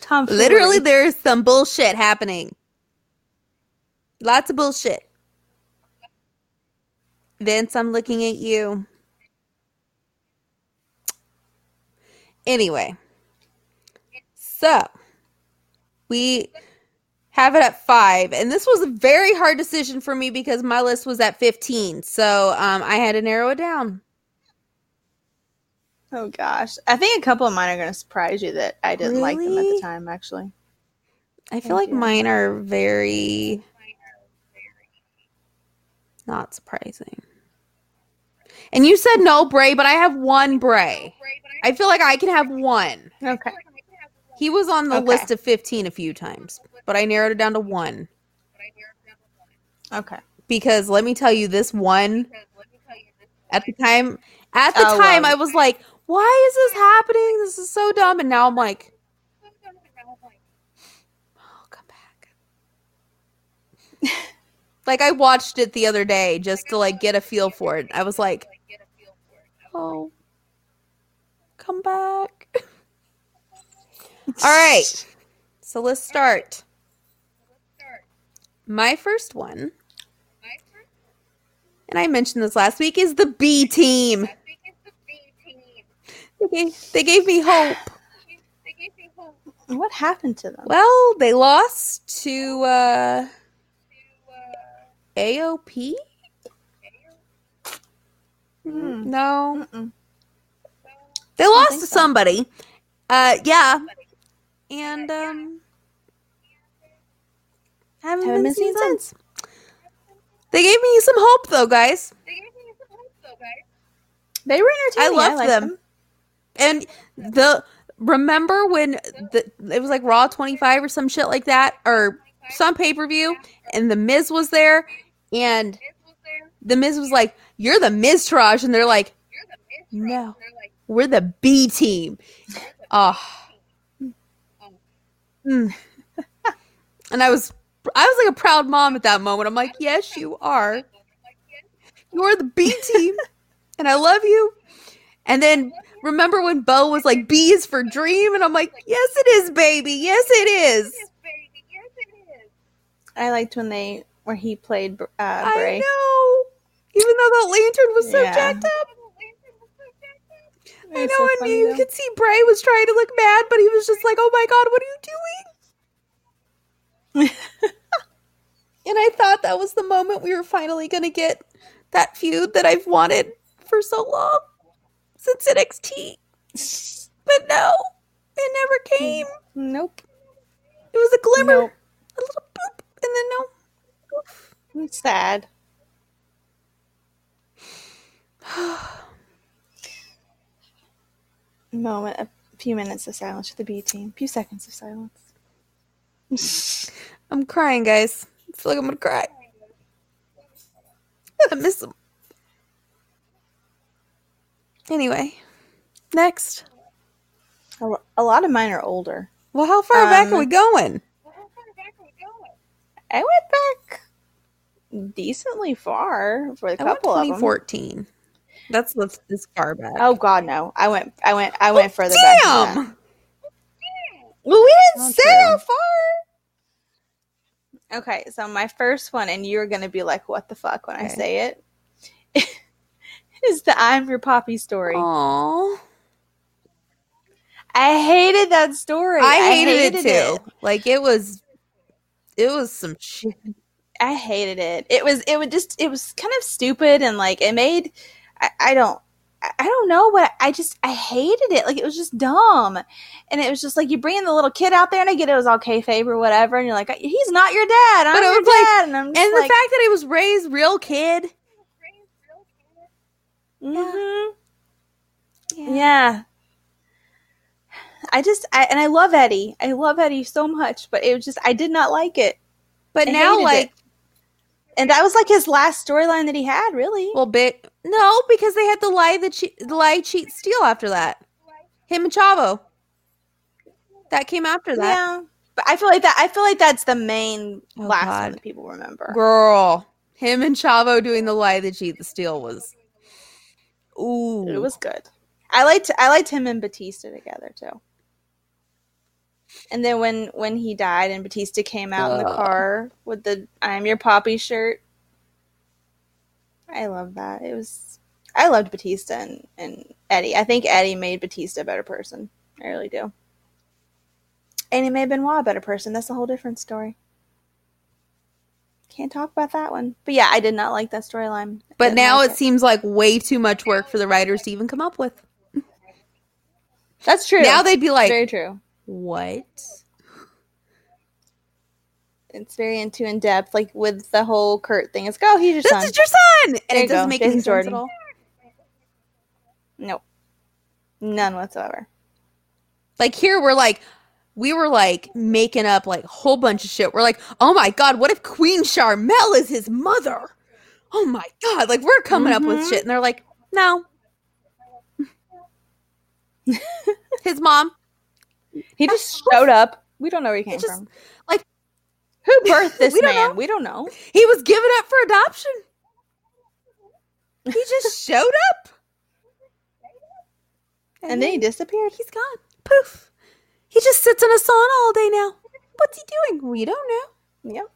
tomfoolery. Literally there is some bullshit happening. Lots of bullshit. Vince, I'm looking at you. Anyway. So we have it at five. And this was a very hard decision for me because my list was at 15. So um, I had to narrow it down. Oh gosh, I think a couple of mine are going to surprise you that I didn't like them at the time. Actually, I feel Thank like you. mine are very not surprising. And you said no Bray, but I have one Bray. I feel like I can have one. Okay. He was on the Okay. list of 15 a few times, but I narrowed it down to one Okay. because let me tell you, this one at the time, at the Oh, time, well. I was like, why is this happening? This is so dumb. And now I'm like, oh, come back. like I watched it the other day just to like get a feel for it. I was like, oh, come back. All right. So let's start. My first one, and I mentioned this last week, is the B team. They gave, they gave me hope. What happened to them? Well, they lost to uh, AOP. Hmm. No, Mm-mm. They lost think to so. somebody. Uh, yeah, and um, haven't, Haven't been been seen seen since. They gave me some hope, though, guys. They were I entertaining. loved liked them. And the remember when the it was like Raw 25 or some shit like that or some pay-per-view and the Miz was there and the Miz was like, "You're the Miztourage," and they're like, "No, we're the B team." Oh. Mm. and I was I was like a proud mom at that moment. I'm like, "Yes, you are. You're the B team." and I love you. And then remember when Bo was like, B is for dream? And I'm like, yes, it is, baby. Yes, it is. Yes it is. I liked when they where he played uh, I Bray. know. Even though that lantern was so Yeah. jacked up. I know, so and funny, you though. could see Bray was trying to look mad, but he was just like, oh my God, what are you doing? and I thought that was the moment we were finally going to get that feud that I've wanted for so long since NXT. But no, it never came. Nope. It was a glimmer, Nope. a little boop, and then no. Poof. It's sad. Moment, a few minutes of silence for the B team. A few seconds of silence. I'm crying, guys. I feel like I'm gonna cry. I miss them. Anyway, next. A, a lot of mine are older. Well, how far back Um, are we going? I went back decently far for a I couple of them. 2014. That's this far back. Oh God, no! I went, I went, I went further back. damn! Well, we didn't Not say true. how far. Okay, so my first one, and you're gonna be like, "What the fuck?" when I say it, is the "I'm Your Papi" story. Aww. I hated that story. I hated, it hated too. Like it was, it was some shit. I hated it. It was it would just it was kind of stupid and like it made I, I don't I don't know but I just I hated it. Like it was just dumb. And it was just like you bring in the little kid out there and I get it was all kayfabe or whatever and you're like he's not your dad. I'm But it your was like- and I'm And just the fact that he was raised real kid. mhm. yeah. I just I and I love Eddie. I love Eddie so much, but it was just I did not like it. But I now, like, it. And that was like his last storyline that he had, really. well, big no, because they had the lie that che- the lie, cheat, steal after that. Him and Chavo. That came after that. Yeah, but I feel like that. I feel like that's the main Oh, last God. one that people remember. Girl, him and Chavo doing the lie, the cheat, the steal was. Ooh, It was good. I liked. I liked him and Batista together too. And then when when he died and Batista came out in the car with the "I'm Your Papi" shirt, I love that. It was. I loved Batista and, and Eddie. I think Eddie made Batista a better person. I really do. And he made Benoit a better person. That's a whole different story. Can't talk about that one. But yeah, I did not like that storyline. But now like it seems like way too much work for the writers to even come up with. That's true. Now they'd be like, very true. "What?" It's very into in depth, like with the whole Kurt thing. It's like, oh, he's your This son. is your son, and There it doesn't go, make Jason any sense at all. Nope. None whatsoever. Like here, we're like, we were like making up like a whole bunch of shit. We're like, oh my god, what if Queen Sharmell is his mother? Oh my god, like we're coming up with Mhm. shit, and they're like, no, his mom. He just showed up. We don't know where he came just, from. like- who birthed this We man? know. We don't know. He was given up for adoption. He just showed up, And then he disappeared. he's gone. Poof. He just sits in a sauna all day now. What's he doing? We don't know. Yep.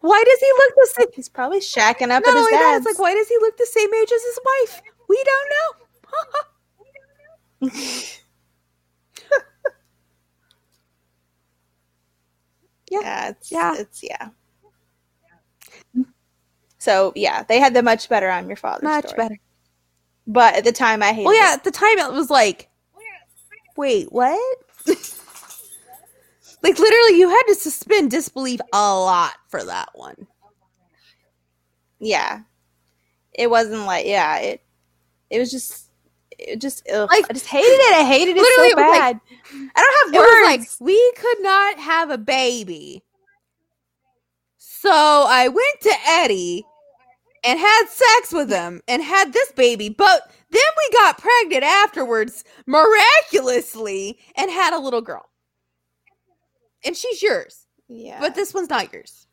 Why does he look the same? He's probably shacking up at his dad's. it's like, why does he look the same age as his wife? We don't know. Yeah. yeah, it's, Yeah. it's yeah. So yeah, they had the much better I'm your father. Much story. better. But at the time, I hated. Well, yeah, it. at the time it was like, wait, what? like, literally, you had to suspend disbelief a lot for that one. yeah. It wasn't like yeah. It it was just it just ugh. Like- I just hated it. I hated it so it like- bad. I don't have words. like, we could not have a baby. So I went to Eddie and had sex with him and had this baby, but then we got pregnant afterwards, miraculously, and had a little girl. And she's yours, yeah. but this one's not yours.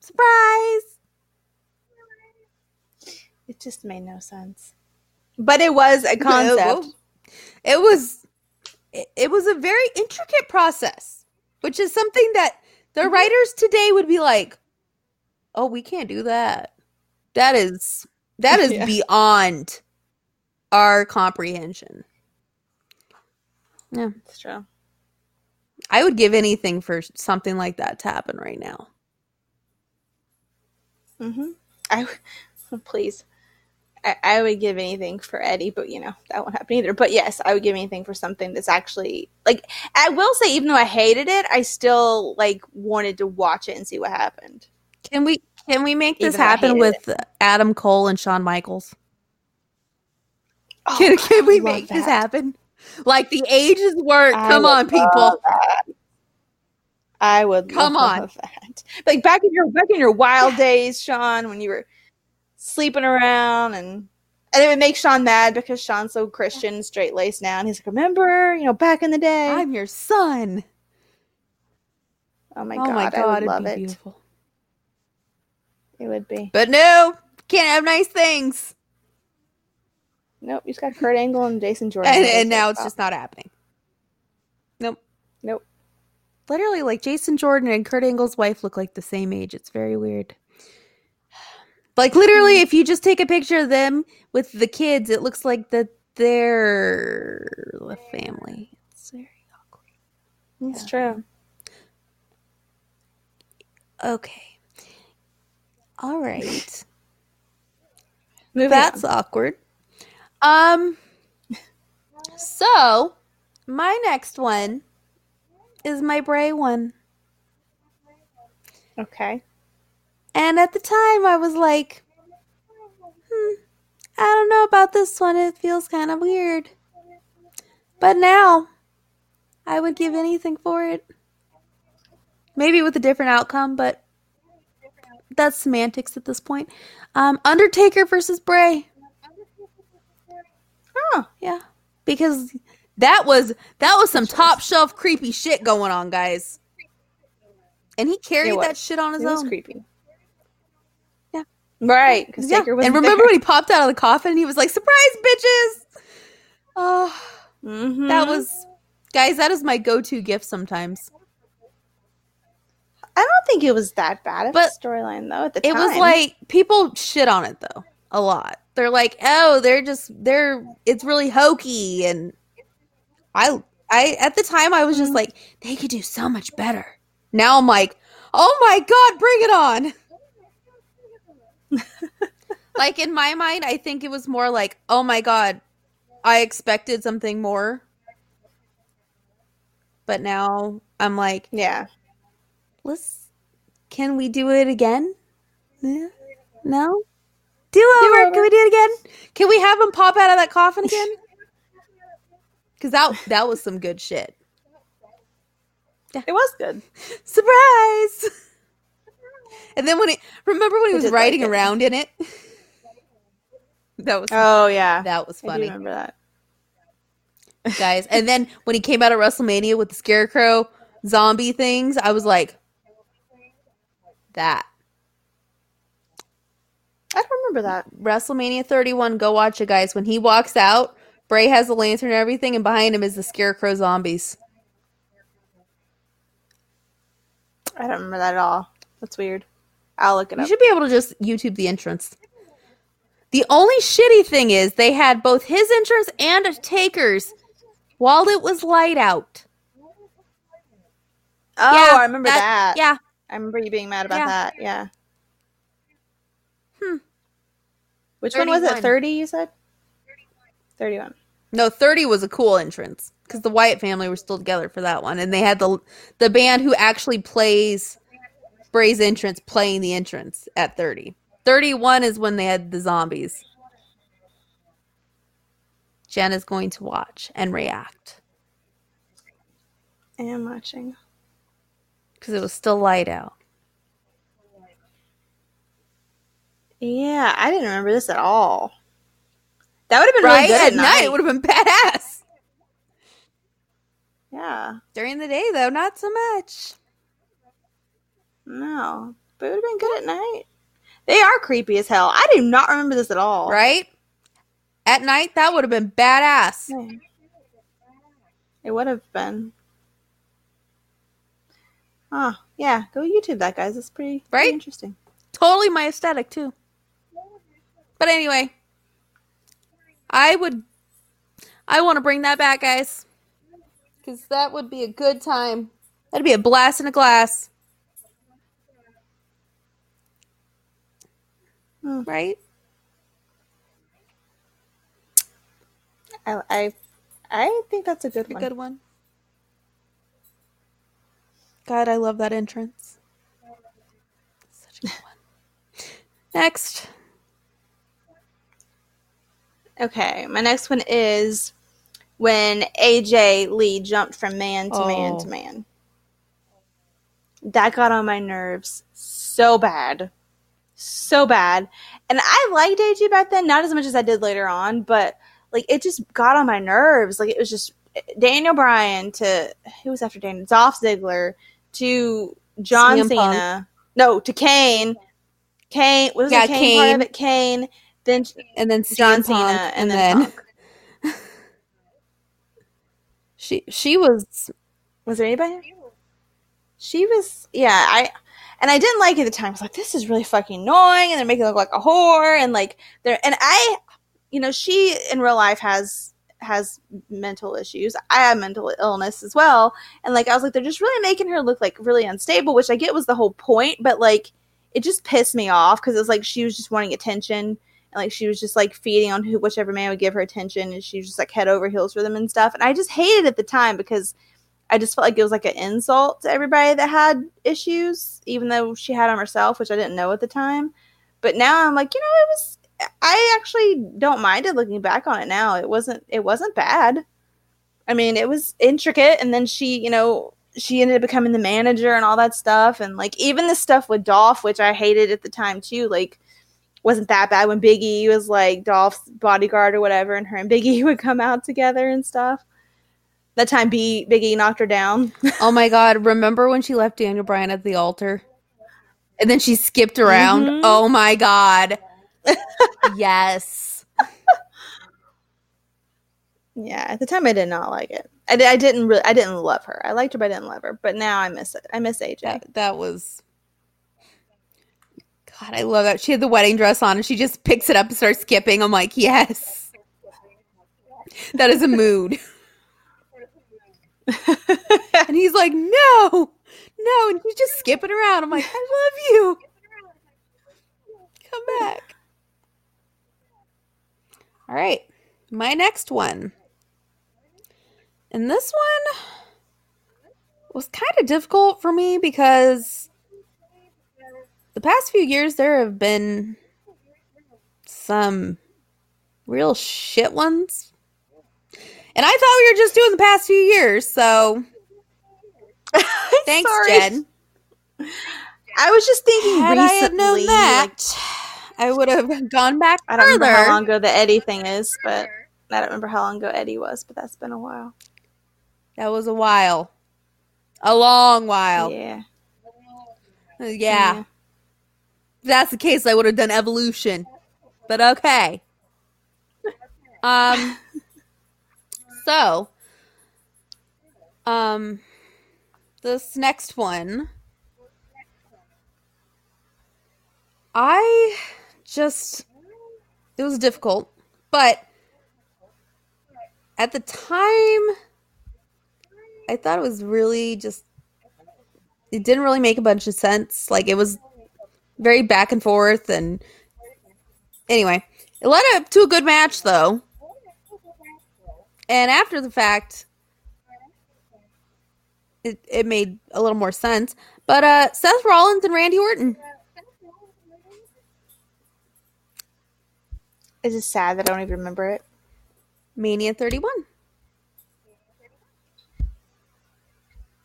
Surprise! it just made no sense. But it was a concept. It was it, was a very intricate process, which is something that the Mhm. writers today would be like, "Oh, we can't do that. That is that is Yeah. beyond our comprehension." Yeah, It's true. I would give anything for something like that to happen right now. Mm-hmm. I please. I, I would give anything for Eddie, but you know that won't happen either. But yes, I would give anything for something that's actually like. I will say, even though I hated it, I still like wanted to watch it and see what happened. Can we can we make this Even happen with Adam Cole and Shawn Michaels? Oh, Can, can we make this happen? Like the ages work. I Come on, people. that. I would Come love that. Like back in your back in your wild days, Shawn, when you were sleeping around and and it would make Shawn mad because Shawn's so Christian, straight laced now, and he's like, "Remember, you know, back in the day." I'm your son. oh my oh god, my I god, would it'd love be it. beautiful. It would be. But no, can't have nice things. Nope, you just got Kurt Angle and Jason Jordan. And, and now it. it's just not happening. Nope. Nope. Literally, like Jason Jordan and Kurt Angle's wife look like the same age. It's very weird. Like literally, if you just take a picture of them with the kids, it looks like that they're the family. It's very awkward. It's true. Okay. All right. That's on. awkward. Um so my next one is my Bray one. okay. And at the time I was like, hmm, I don't know about this one. It feels kind of weird. But now I would give anything for it. Maybe with a different outcome, but that's semantics at this point. Um, Undertaker versus Bray. Oh, Yeah, because that was that was some top shelf creepy shit going on, guys. And he carried that shit on his it was own. creepy. Right. Yeah. And remember when he popped out of the coffin and he was like, "Surprise, bitches!" Oh, hmm that was, guys. That is my go-to gift sometimes. I don't think it was that bad of a storyline though. At the It time, was like people shit on it though a lot. They're like, "Oh, they're just they're it's really hokey," and I I at the time I was just Mhm. like, they could do so much better. Now I'm like, oh my god, bring it on. like in my mind, I think it was more like, oh my god, I expected something more. But now I'm like, yeah. let's can we do it again? Yeah. No? Do over. Do-over. Can we do it again? Can we have him pop out of that coffin again? Because that that was some good shit. Yeah. It was good. Surprise! And then when he remember when he was riding like around in it. That was Oh yeah, that was funny, remember that. guys. And then when he came out of WrestleMania with the scarecrow zombie things, I was like, that I don't remember that. WrestleMania 31. Go watch it, guys. When he walks out, Bray has the lantern and everything, and behind him is the scarecrow zombies. I don't remember that at all. That's weird. I'll look it You up. should be able to just YouTube the entrance. The only shitty thing is they had both his entrance and Taker's while it was light out. Oh, Yeah, I remember that. Yeah. I remember you being mad about Yeah. that. Yeah. Hmm. Which one was it? 30, you said? 31. No, 30 was a cool entrance because the Wyatt family were still together for that one. And they had the the band who actually plays Bray's entrance playing the entrance at 30. 31 is when they had the zombies. Jen is going to watch and react I am watching. because it was still light out. Yeah, I didn't remember this at all. That would have been really Right? good At at, night, it would have been badass. Yeah. During the day, though, not so much. No. But it would have been good at night. They are creepy as hell. I do not remember this at all. Right? At night, that would have been badass. Yeah. It would have been. Oh, yeah. Go YouTube that, guys. It's pretty, pretty interesting. Totally my aesthetic, too. But anyway, I would. I want to bring that back, guys. Because that would be a good time. That'd be a blast in a glass. Hmm. Right? I, I, I think that's a good A one. good one. God, I love that entrance. Such a good one. Next. Okay, my next one is when AJ Lee jumped from man to man Oh. to man. That got on my nerves so bad. So bad. And I liked AJ back then, not as much as I did later on, but like it just got on my nerves. Like it was just Daniel Bryan to who was after Daniel? Dolph Ziggler to John CM Punk. Cena. No, to Kane. Kane what was Yeah, the Kane, part Kane. of it? Kane. Then And then John CM Cena Punk, and, then, Punk. she she was Was there anybody? She was, yeah. I and I didn't like it at the time. I was like, this is really fucking annoying, and they're making it look like a whore, and like they're and I, you know, she in real life has has mental issues. I have mental illness as well, and like I was like, they're just really making her look like really unstable, which I get was the whole point, but like it just pissed me off because it was like she was just wanting attention. And like she was just like feeding on who whichever man would give her attention, and she was just like head over heels for them and stuff. And I just hated it at the time because I just felt like it was like an insult to everybody that had issues, even though she had them herself, which I didn't know at the time. But now I'm like, you know, it was. I actually don't mind it looking back on it now. It wasn't. It wasn't bad. I mean, it was intricate, and then she, you know, she ended up becoming the manager and all that stuff, and like even the stuff with Dolph, which I hated at the time too, like wasn't that bad when Big E was like Dolph's bodyguard or whatever, and her and Big E would come out together and stuff. That time, B Big E knocked her down. Oh my god, remember when she left Daniel Bryan at the altar? And then she skipped around. Mhm. Oh my god. yes. Yeah, at the time I did not like it. I, I didn't really, I didn't love her. I liked her, but I didn't love her. But now I miss it. I miss AJ. That that was God, I love that. She had the wedding dress on and she just picks it up and starts skipping. I'm like, yes. That is a mood. And he's like, no, no. And he's just skipping around. I'm like, I love you. Come back. All right. My next one. And this one was kind of difficult for me because the past few years there have been some real shit ones. And I thought we were just doing the past few years, so thanks, Sorry. Jen. I was just thinking Had I had recently. known that, like, I would have gone back I don't further. remember how long ago the Eddie thing is, but I don't remember how long ago Eddie was, but that's been a while. That was a while, a long while. Yeah. Uh, yeah. If that's the case, I would have done evolution. But okay. Um so um this next one I just it was difficult, but at the time I thought it was really just it didn't really make a bunch of sense. Like it was very back and forth and anyway, it led up to a good match though. And after the fact it, it made a little more sense. But uh Seth Rollins and Randy Orton. It's just sad that I don't even remember it. Mania 31.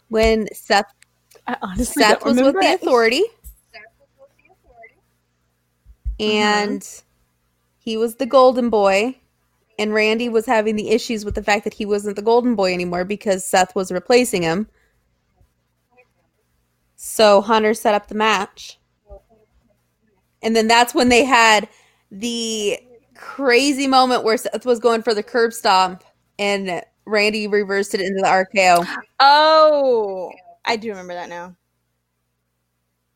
When Seth I honestly Seth don't was with remember the it. authority Mm-hmm. and he was the golden boy and Randy was having the issues with the fact that he wasn't the golden boy anymore because Seth was replacing him. So Hunter set up the match. And then that's when they had the crazy moment where Seth was going for the curb stomp and Randy reversed it into the RKO. Oh, I do remember that now.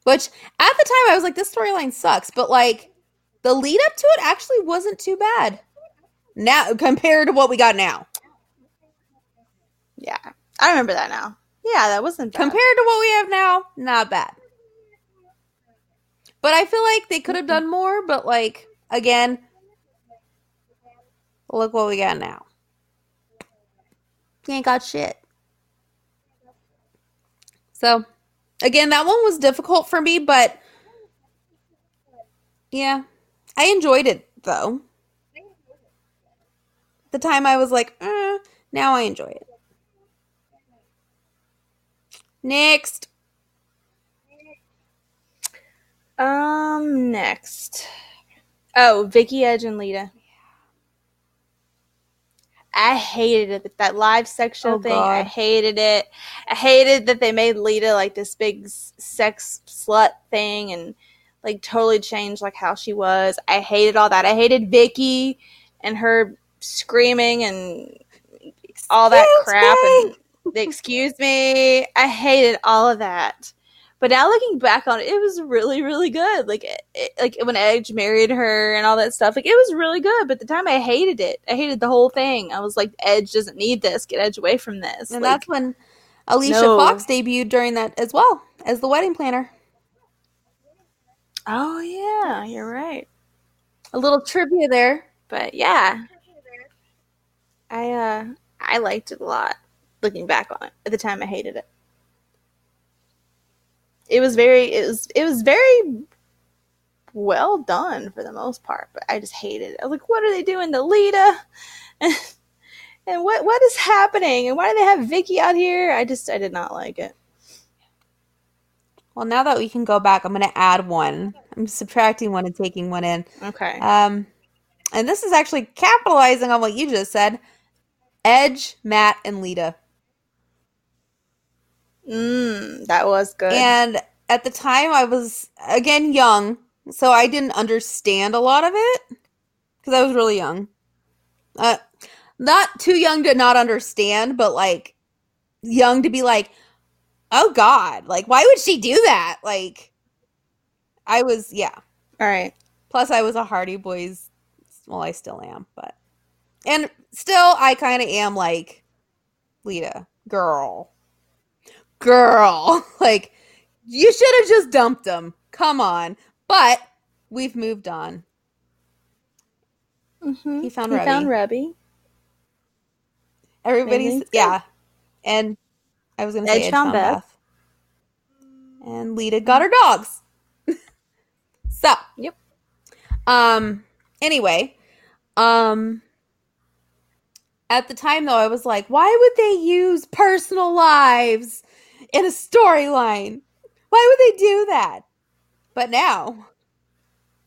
Which at the time I was like, this storyline sucks, but like the lead up to it actually wasn't too bad. Now compared to what we got now. Yeah, I remember that now. Yeah, that wasn't bad. Compared to what we have now, not bad. But I feel like they could have done more, but like again, look what we got now. You ain't got shit. So again, that one was difficult for me, but yeah. I enjoyed it though. The time I was like, eh, now I enjoy it. Next. Um, next. Oh, Vickie Edge and Lita. I hated it. That live sex show Oh, thing. I hated it. I hated that they made Lita like this big sex slut thing and like totally changed like how she was. I hated all that. I hated Vickie and her screaming and all that Excuse crap me. and the excuse me. I hated all of that. But now looking back on it, it was really, really good. Like, it, it- like when Edge married her and all that stuff, like it was really good. But at the time, I hated it. I hated the whole thing. I was like, Edge doesn't need this. Get Edge away from this. And Like, that's when Alicia no. Fox debuted during that as well as the wedding planner. oh yeah, you're right. A little trivia there. But yeah, I uh, I liked it a lot. Looking back on it, at the time, I hated it. It was very, it was, it was very well done for the most part, but I just hated it. I was like, what are they doing to Lita? and what what is happening? And why do they have Vickie out here? I just I did not like it. Well, now that we can go back, I'm going to add one. I'm subtracting one and taking one in. Okay. Um, and this is actually capitalizing on what you just said. Edge, Matt, and Lita. Mm, that was good. And at the time, I was again young, so I didn't understand a lot of it because I was really young. Uh, not too young to not understand, but like young to be like, oh God, like why would she do that? Like, I was yeah. All right. Plus, I was a Hardy Boys. Well, I still am, but and still, I kind of am like Lita, girl, girl. like you should have just dumped him. Come on, but we've moved on. Mm-hmm. He found he Reby. found Reby. Everybody's good. yeah, and I was gonna say Edge found Beth. Beth. and Lita got her dogs. so Yep. Um, Anyway, um at the time though I was like, why would they use personal lives in a storyline? Why would they do that? But now,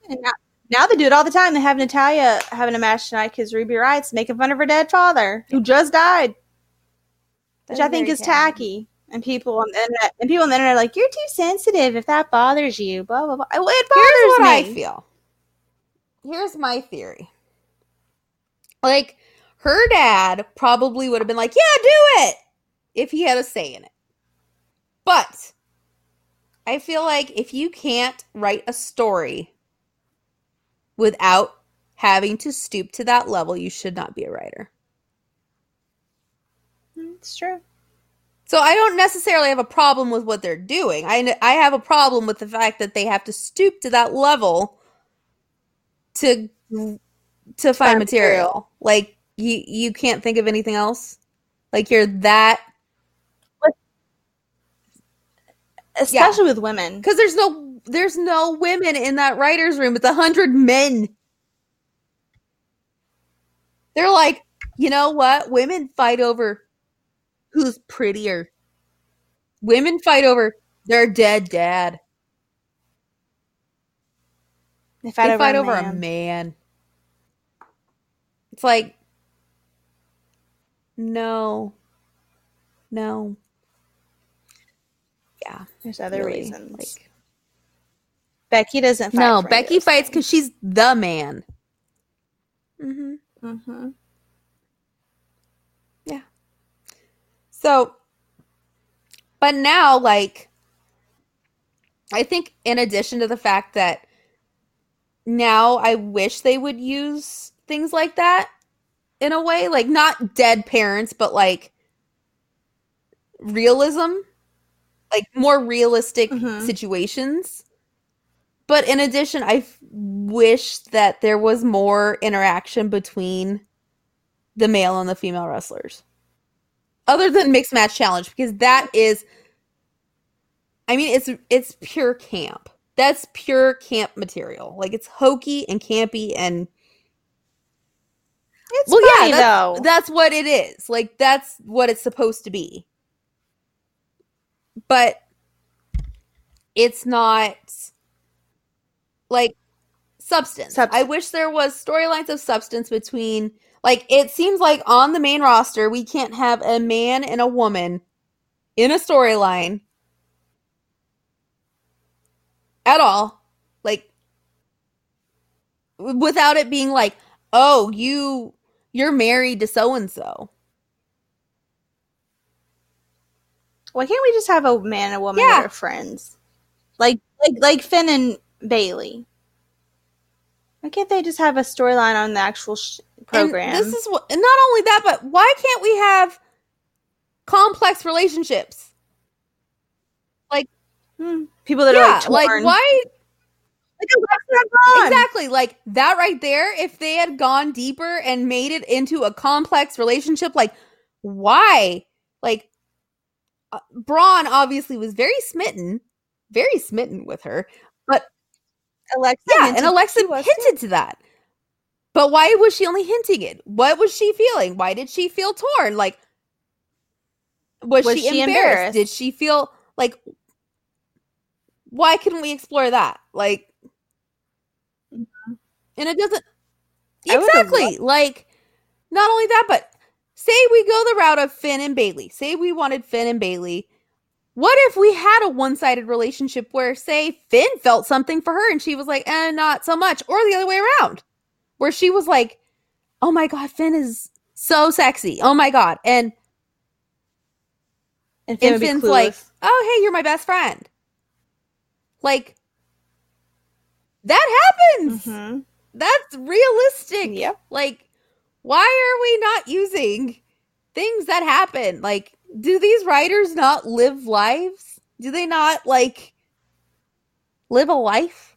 And now, now they do it all the time. They have Natalya having a match tonight because Ruby Riott's making fun of her dead father who just died, which I think is sad. tacky. And people on the internet and people on the internet are like, "You're too sensitive if that bothers you." Blah blah blah. Well, it here's bothers what I feel. Here's my theory. Like her dad probably would have been like, "Yeah, do it," if he had a say in it. But I feel like if you can't write a story without having to stoop to that level, you should not be a writer. It's true. So I don't necessarily have a problem with what they're doing. I I have a problem with the fact that they have to stoop to that level to to find material. material. Like you you can't think of anything else. Like you're that Especially with women. because there's no there's no women in that writers room. It's a hundred men. They're like, you know what? Women fight over who's prettier. Women fight over their dead dad. They fight, they over, fight a over a man. It's like, no, no. Yeah, There's other really, reasons. Like, Becky doesn't fight. no, for Becky those fights because she's the man. hmm Mhm. Yeah. So, but now, like, I think in addition to the fact that now I wish they would use things like that in a way, like not dead parents, but like realism, like more realistic Mhm. situations. But in addition, I f- wish that there was more interaction between the male and the female wrestlers other than mixed match challenge because that is i mean it's it's pure camp that's pure camp material like it's hokey and campy and It's well funny, yeah that's, though. that's what it is. Like that's what it's supposed to be. But it's not like substance. Subs- i wish there was storylines of substance between like it seems like on the main roster we can't have a man and a woman in a storyline at all. Like without it being like oh you you're married to so and so Why can't we just have a man and a woman Yeah. that are friends? Like like like Finn and Bayley. Why can't they just have a storyline on the actual sh- program? And this is what and not only that but why can't we have complex relationships Hmm. People that yeah are like like, why Like exactly. Like that right there if they had gone deeper and made it into a complex relationship like why? Like uh, braun obviously was very smitten very smitten with her but Alexa. yeah hinted and alexa hinted to that. But why was she only hinting it? What was she feeling? Why did she feel torn? Like was, Was she, she embarrassed? embarrassed? did she feel like why couldn't we explore that? Like it doesn't exactly. like not only that but say we go the route of finn and bayley. Say we wanted finn and bayley. What if we had a one-sided relationship where say finn felt something for her and she was like eh not so much or the other way around where she was like oh my god finn is so sexy. Oh my god. And And, Finn and finn's like oh hey you're my best friend. Like that happens. Mhm. That's realistic. Yep. Like, why are we not using things that happen? Like, do these writers not live lives? Do they not like live a life?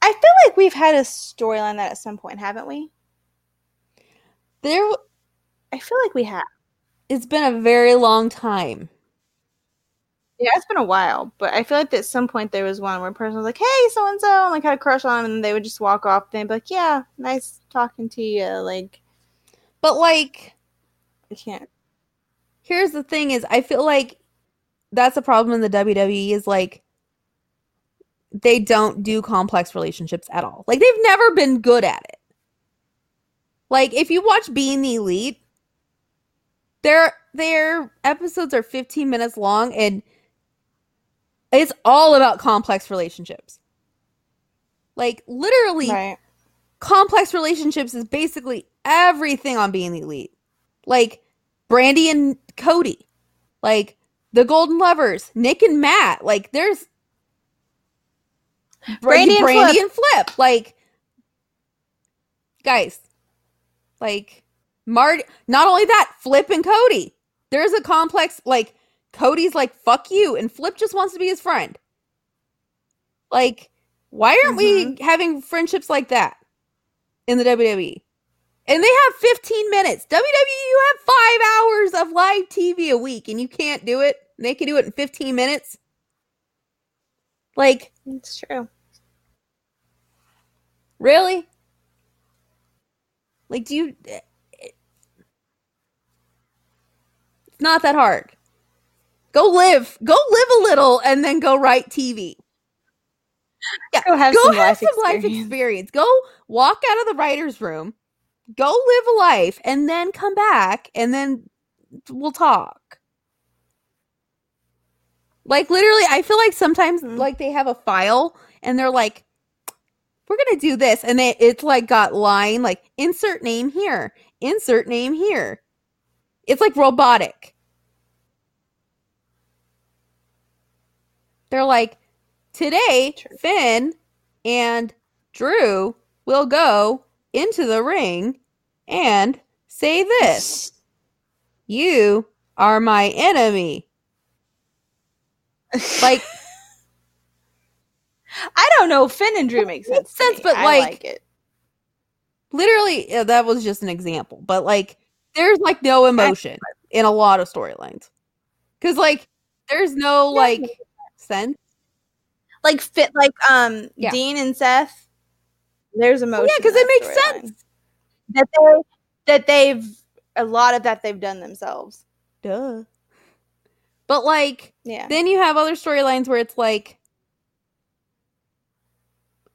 I feel like we've had a storyline that at some point, haven't we? There, I feel like we have. it's been a very long time. Yeah, it's been a while, but I feel like at some point there was one where a person was like, "Hey, so and so," and like had a crush on him, and they would just walk off. And they'd be like, "Yeah, nice talking to you." Like, But like, I can't. here's the thing: is I feel like that's a problem in the WWE is like they don't do complex relationships at all. Like they've never been good at it. Like if you watch Being the Elite, their their episodes are 15 minutes long and it's all about complex relationships. Like literally Right. complex relationships is basically everything on being the elite. Like Brandi and Cody, like the Golden Lovers, Nick and Matt. Like there's Brandi and Brandi Flip. and Flip. Like guys, like Marty. Not only that, Flip and Cody. There's a complex. Like Cody's like fuck you, and Flip just wants to be his friend. Like, why aren't we mm-hmm. having friendships like that in the WWE? And they have 15 minutes. WWE, you have five hours of live TV a week, and you can't do it. They can do it in 15 minutes. Like, It's true. really? Like, do you? Eh, eh, it's not that hard. Go live. Go live a little, and then go write TV. Yeah, Go have go some have life some life experience. experience. Go walk out of the writer's room, go live a life, and then come back, and then we'll talk. Like literally, I feel like sometimes Mhm. like they have a file and they're like, "We're gonna do this," and they it's like got line like insert name here, insert name here. It's like robotic. They're like, today, True. Finn and Drew will go into the ring and say this You are my enemy. Like, I don't know. Finn and Drew make sense. Makes sense, but, I like- like it. literally, yeah, that was just an example, but like, there's like no emotion in a lot of storylines. Cause like, there's no like sense. like fit like um Yeah. Dean and Seth. There's emotion. yeah, because it makes sense. that they that they've a lot of that they've done themselves. Duh. But like, Yeah. then you have other storylines where it's like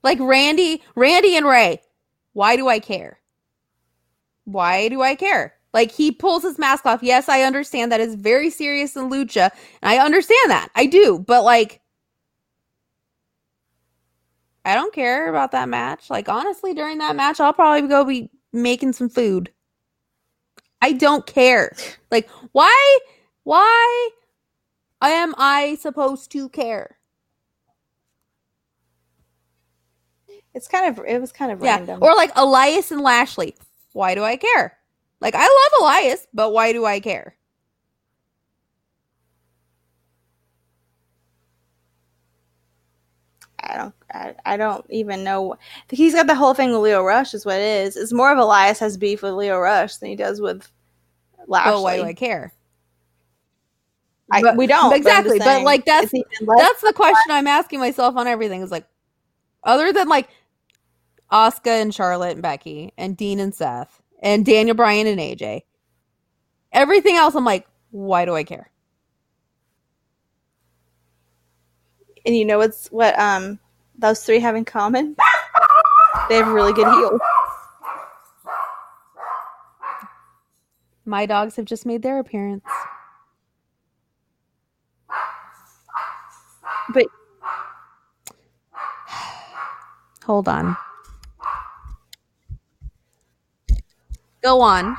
like Randy, Randy and Rey. Why do I care? Why do I care? Like he pulls his mask off. Yes, I understand that is very serious in lucha. And I understand that. I do. But like I don't care about that match. Like honestly, during that match, I'll probably go be making some food. I don't care. Like why why am I supposed to care? It's kind of it was kind of Yeah. random. Or like Elias and Lashley. Why do I care? Like I love Elias, but why do I care? I don't I, I don't even know. He's got the whole thing with Lio Rush is what it is. It's more of Elias has beef with Lio Rush than he does with Lashley. But why do I care? I- But- we don't. Exactly, but, saying, like, that's- That's the question I'm asking myself on everything. Is like, other than like Oscar and Charlotte and Becky and Dean and Seth and Daniel Bryan and AJ, everything else I'm like, why do I care? and you know what's what um those three have in common? They have really good heels. My dogs have just made their appearance. But Hold on. Go on.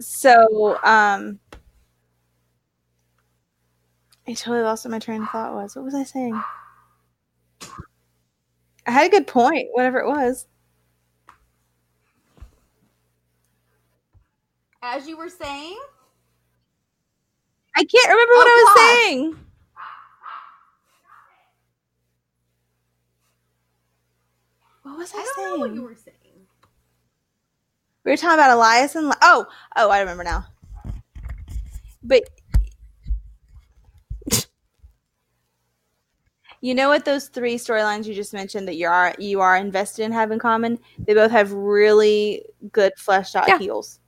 so um I totally lost what my train of thought was. What was I saying? I had a good point, whatever it was. As you were saying, I can't remember what Oh, I was saying. What was I, saying? what you were saying. We were talking about Elias and oh, oh, I remember now. But you know what? Those three storylines you just mentioned that you are you are invested in have in common. They both have really good fleshed out Yeah. heels.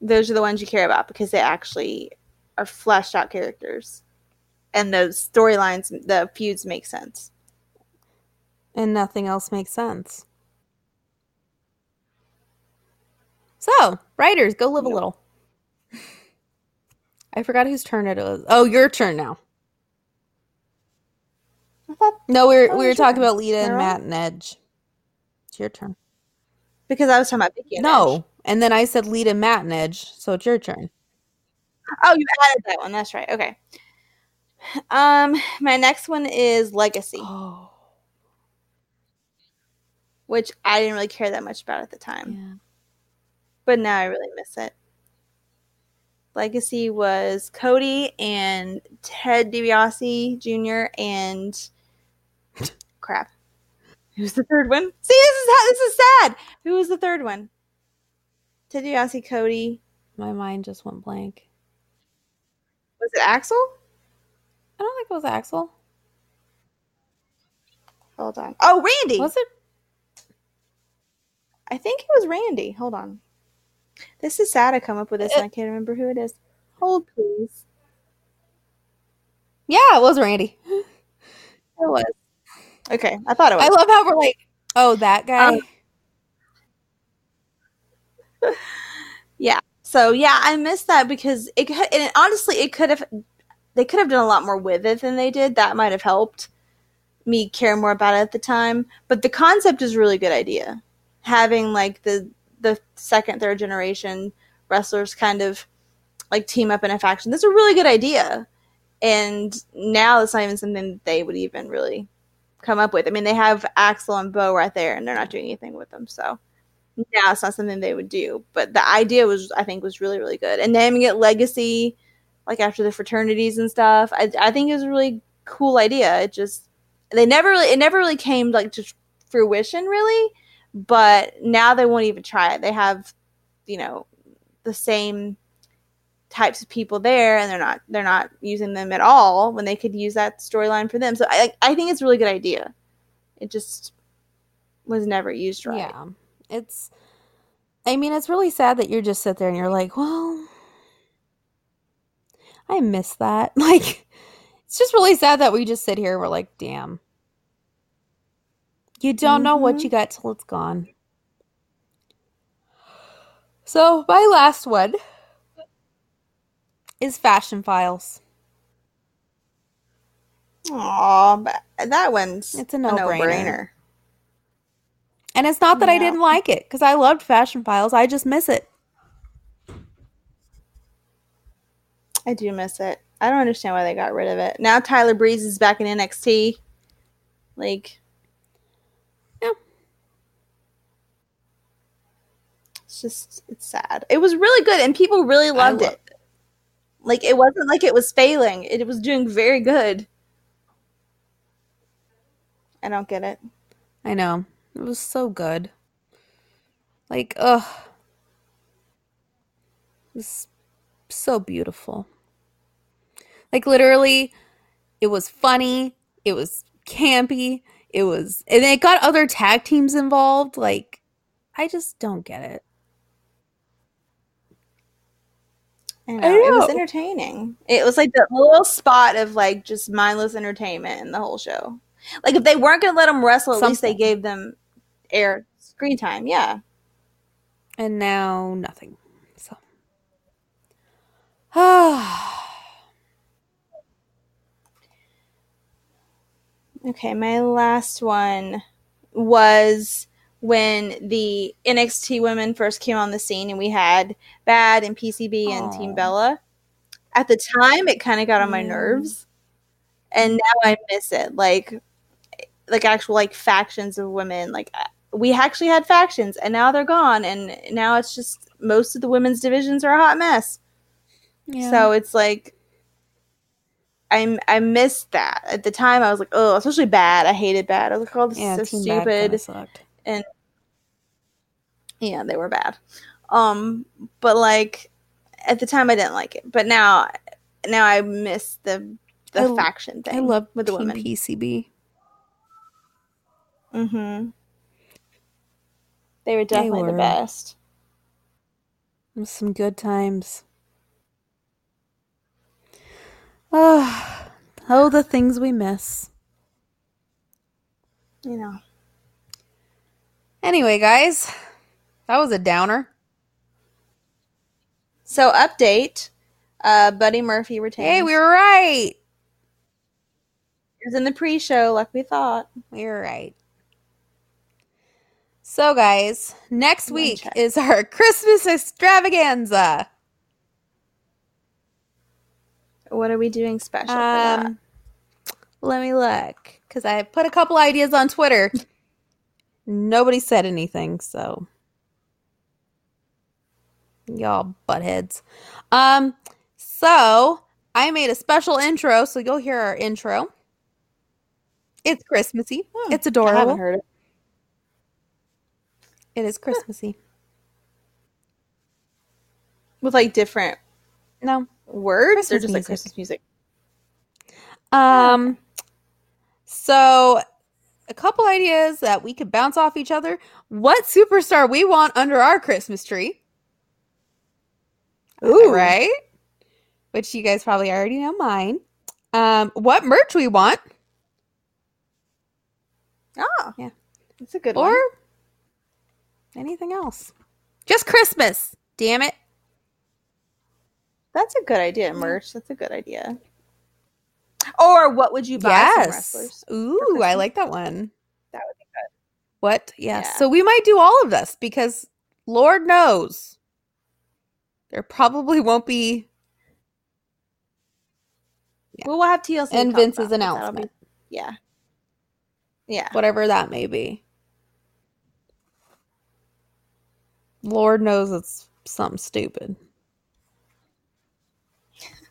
Those are the ones you care about because they actually are fleshed out characters, and those storylines, the feuds make sense. And nothing else makes sense. So, writers, go live a little. I forgot whose turn it was. Oh, your turn now. Thought No, we were we were talking turn. about Lita and? Matt and Edge. It's your turn. because I was talking about Vickie. and Edge. No, and then I said Lita, Matt, and Edge. So it's your turn. Oh, you added that one. That's right. Okay. Um, my next one is Legacy, Oh, which I didn't really care that much about at the time, yeah. but now I really miss it. Legacy was Cody and Ted DiBiase Jr. and crap. Who's the third one? See, this is how this is sad. Who was the third one? Ted DiBiase, Cody. My mind just went blank. Was it Axel? I don't think it was Axel. Hold on. Oh, Randy. Was it? I think it was Randy. Hold on. This is sad. I come up with this and I can't remember who it is. Hold, please. Yeah, it was Randy. It was. Okay, I thought it was. I love how we're like, oh, that guy. Um, yeah. So yeah, I missed that because it could, and it, honestly, it could have. They could have done a lot more with it than they did. That might have helped me care more about it at the time. But the concept is a really good idea. Having like the the second, third generation wrestlers kind of like team up in a faction. That's a really good idea. And now it's not even something that they would even really come up with. I mean, they have Axel and Bo right there, and they're not doing anything with them. So now it's not something they would do. But the idea was, I think, was really, really good. And naming it Legacy, like after the fraternities and stuff, I, I think is a really cool idea. It just they never really, it never really came like to fruition, really. But now they won't even try it. They have, you know, the same types of people there and they're not they're not using them at all when they could use that storyline for them so i i think it's a really good idea it just was never used right Yeah. It's I mean, it's really sad that you just sit there and you're like, well, I miss that. Like it's just really sad that we just sit here and we're like, damn. You don't know what Mhm. you got till it's gone. So, my last one is Fashion Files. Aw, that one's It's a no-brainer. no-brainer. And it's not that I didn't like it because I loved Fashion Files. I just miss it. I do miss it. I don't understand why they got rid of it. Now Tyler Breeze is back in NXT. Like, Yeah. It's just it's sad. It was really good and people really loved lo- it. Like it wasn't like it was failing. It was doing very good. I don't get it. I know. It was so good. Like, ugh. It was so beautiful. Like, literally, it was funny. It was campy. It was, and it got other tag teams involved. Like, I just don't get it. I know. It was entertaining. It was like the little spot of like just mindless entertainment in the whole show. Like if they weren't going to let them wrestle, at least they gave them air screen time. Yeah. And now, nothing. So. Okay, my last one was when the NXT women first came on the scene and we had Bad and PCB and Team Bella. At the time, it kind of got on my nerves. And now I miss it. Like, like actual like factions of women. Like uh, we actually had factions and now they're gone. And now it's just most of the women's divisions are a hot mess. Yeah. So it's like I'm I missed that at the time. I was like, oh, especially bad. I hated bad. I was like, oh, this yeah, is so stupid. Kinda. Yeah, they were bad. Um, but like at the time, I didn't like it. But now, now I miss the the I- faction thing. I love with the Team women. PCB. Mm-hmm. They were definitely were. the best. Some good times. Oh, oh, the things we miss. You know. Anyway, guys, that was a downer. So update. Uh, Buddy Murphy retains. Hey, we were right. He was in the pre-show, like we thought. We were right. So, guys, next week check. is our Christmas extravaganza. What are we doing special for that? Um, let me look because I put a couple ideas on Twitter. Nobody said anything, so y'all buttheads. Um, so I made a special intro, so you'll hear our intro. It's Christmassy. Hmm, it's I adorable. haven't heard it. It is Christmassy. With like different No. words or Christmas just like. Christmas music. Um, so a couple ideas that we could bounce off each other. What superstar we want under our Christmas tree? Ooh. right? Which you guys probably already know mine. Um, what merch we want, Oh, Yeah. That's a good one. or one. anything else. Just Christmas. Damn it. That's a good idea, merch. That's a good idea. Or what would you buy yes. wrestlers? Ooh, I like that one. That would be good. What? Yes. Yeah. So we might do all of this because Lord knows there probably won't be Yeah. Well, we'll have TLC. and Vince's announcement, be- yeah. Yeah. whatever that may be. Lord knows it's something stupid.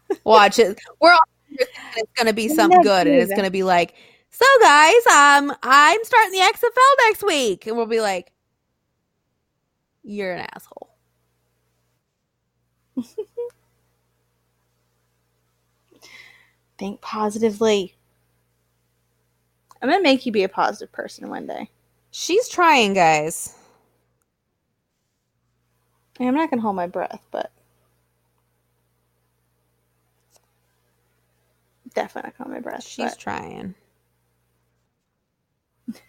Watch it. We're all it's gonna be something good, and it's gonna be like, so guys, um, I'm starting the XFL next week, and we'll be like, you're an asshole. Think positively. I'm gonna make you be a positive person one day. She's trying, guys. I'm not gonna hold my breath, but definitely not gonna my breath. She's but- trying.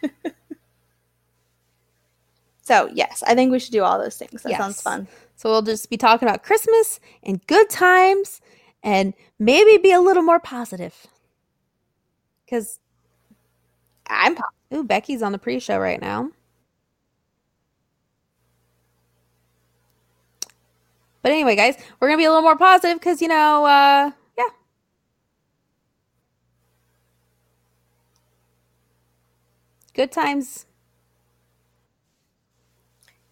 So yes, I think we should do all those things. That sounds fun. So we'll just be talking about Christmas and good times and maybe be a little more positive. Because, I'm po- ooh, Becky's on the pre show right now. But anyway, guys, we're going to be a little more positive because, you know, uh, yeah. Good times.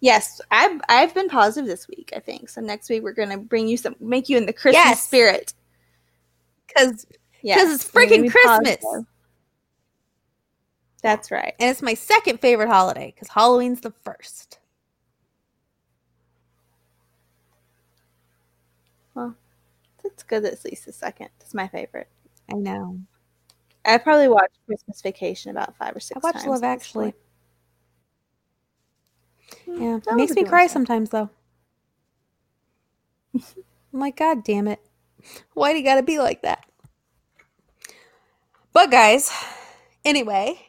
yes. I've I've been positive this week. I think so. Next week we're gonna bring you some, make you in the Christmas Yes. spirit. Because Yes, it's freaking Christmas. positive. That's right. and it's my second favorite holiday because Halloween's the first. It's good that it's at least the second. It's my favorite. I know. I probably watched Christmas Vacation about five or six I watched times. Love Actually. Hmm, Yeah, that it makes me cry sometimes though. I'm like, God damn it. Why do you gotta be like that? But guys, anyway,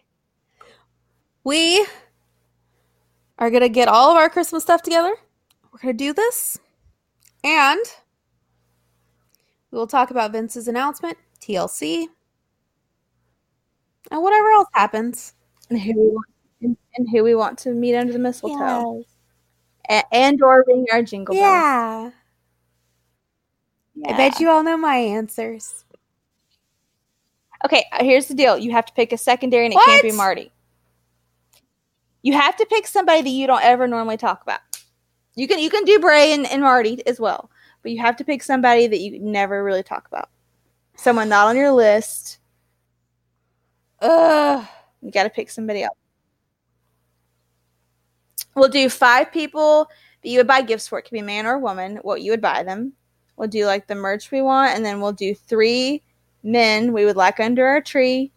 we are gonna get all of our Christmas stuff together. We're gonna do this. And we will talk about Vince's announcement, TLC, and whatever else happens. And who we want, and, and who we want to meet under the mistletoe, Yes. A- and or ring our jingle bells. Yeah. I bet you all know my answers. Okay, uh, here's the deal. You have to pick a secondary, and it can't be Marty. You have to pick somebody that you don't ever normally talk about. You can you can do Bray and, and Marty as well, but you have to pick somebody that you never really talk about. Someone not on your list. Ugh. You got to pick somebody else. We'll do five people that you would buy gifts for. It could be man or woman. What you would buy them. We'll do like the merch we want, and then we'll do three men we would like under our tree.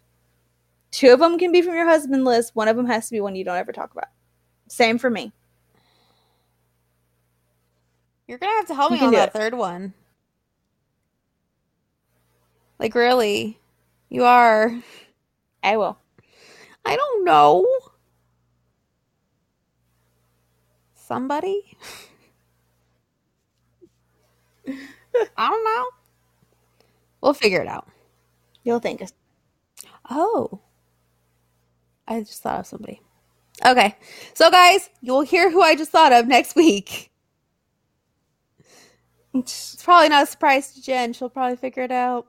Two of them can be from your husband list. One of them has to be one you don't ever talk about. Same for me. You're gonna have to help You me on that it. third one. Like really, you are. I will. I don't know. Somebody. I don't know. We'll figure it out. You'll think. of- Oh. I just thought of somebody. Okay. So, guys, you'll hear who I just thought of next week. It's probably not a surprise to Jen. She'll probably figure it out.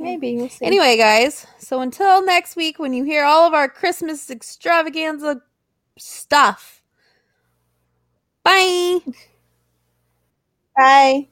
Maybe we'll see. Anyway, guys, so until next week when you hear all of our Christmas extravaganza stuff. Bye. bye.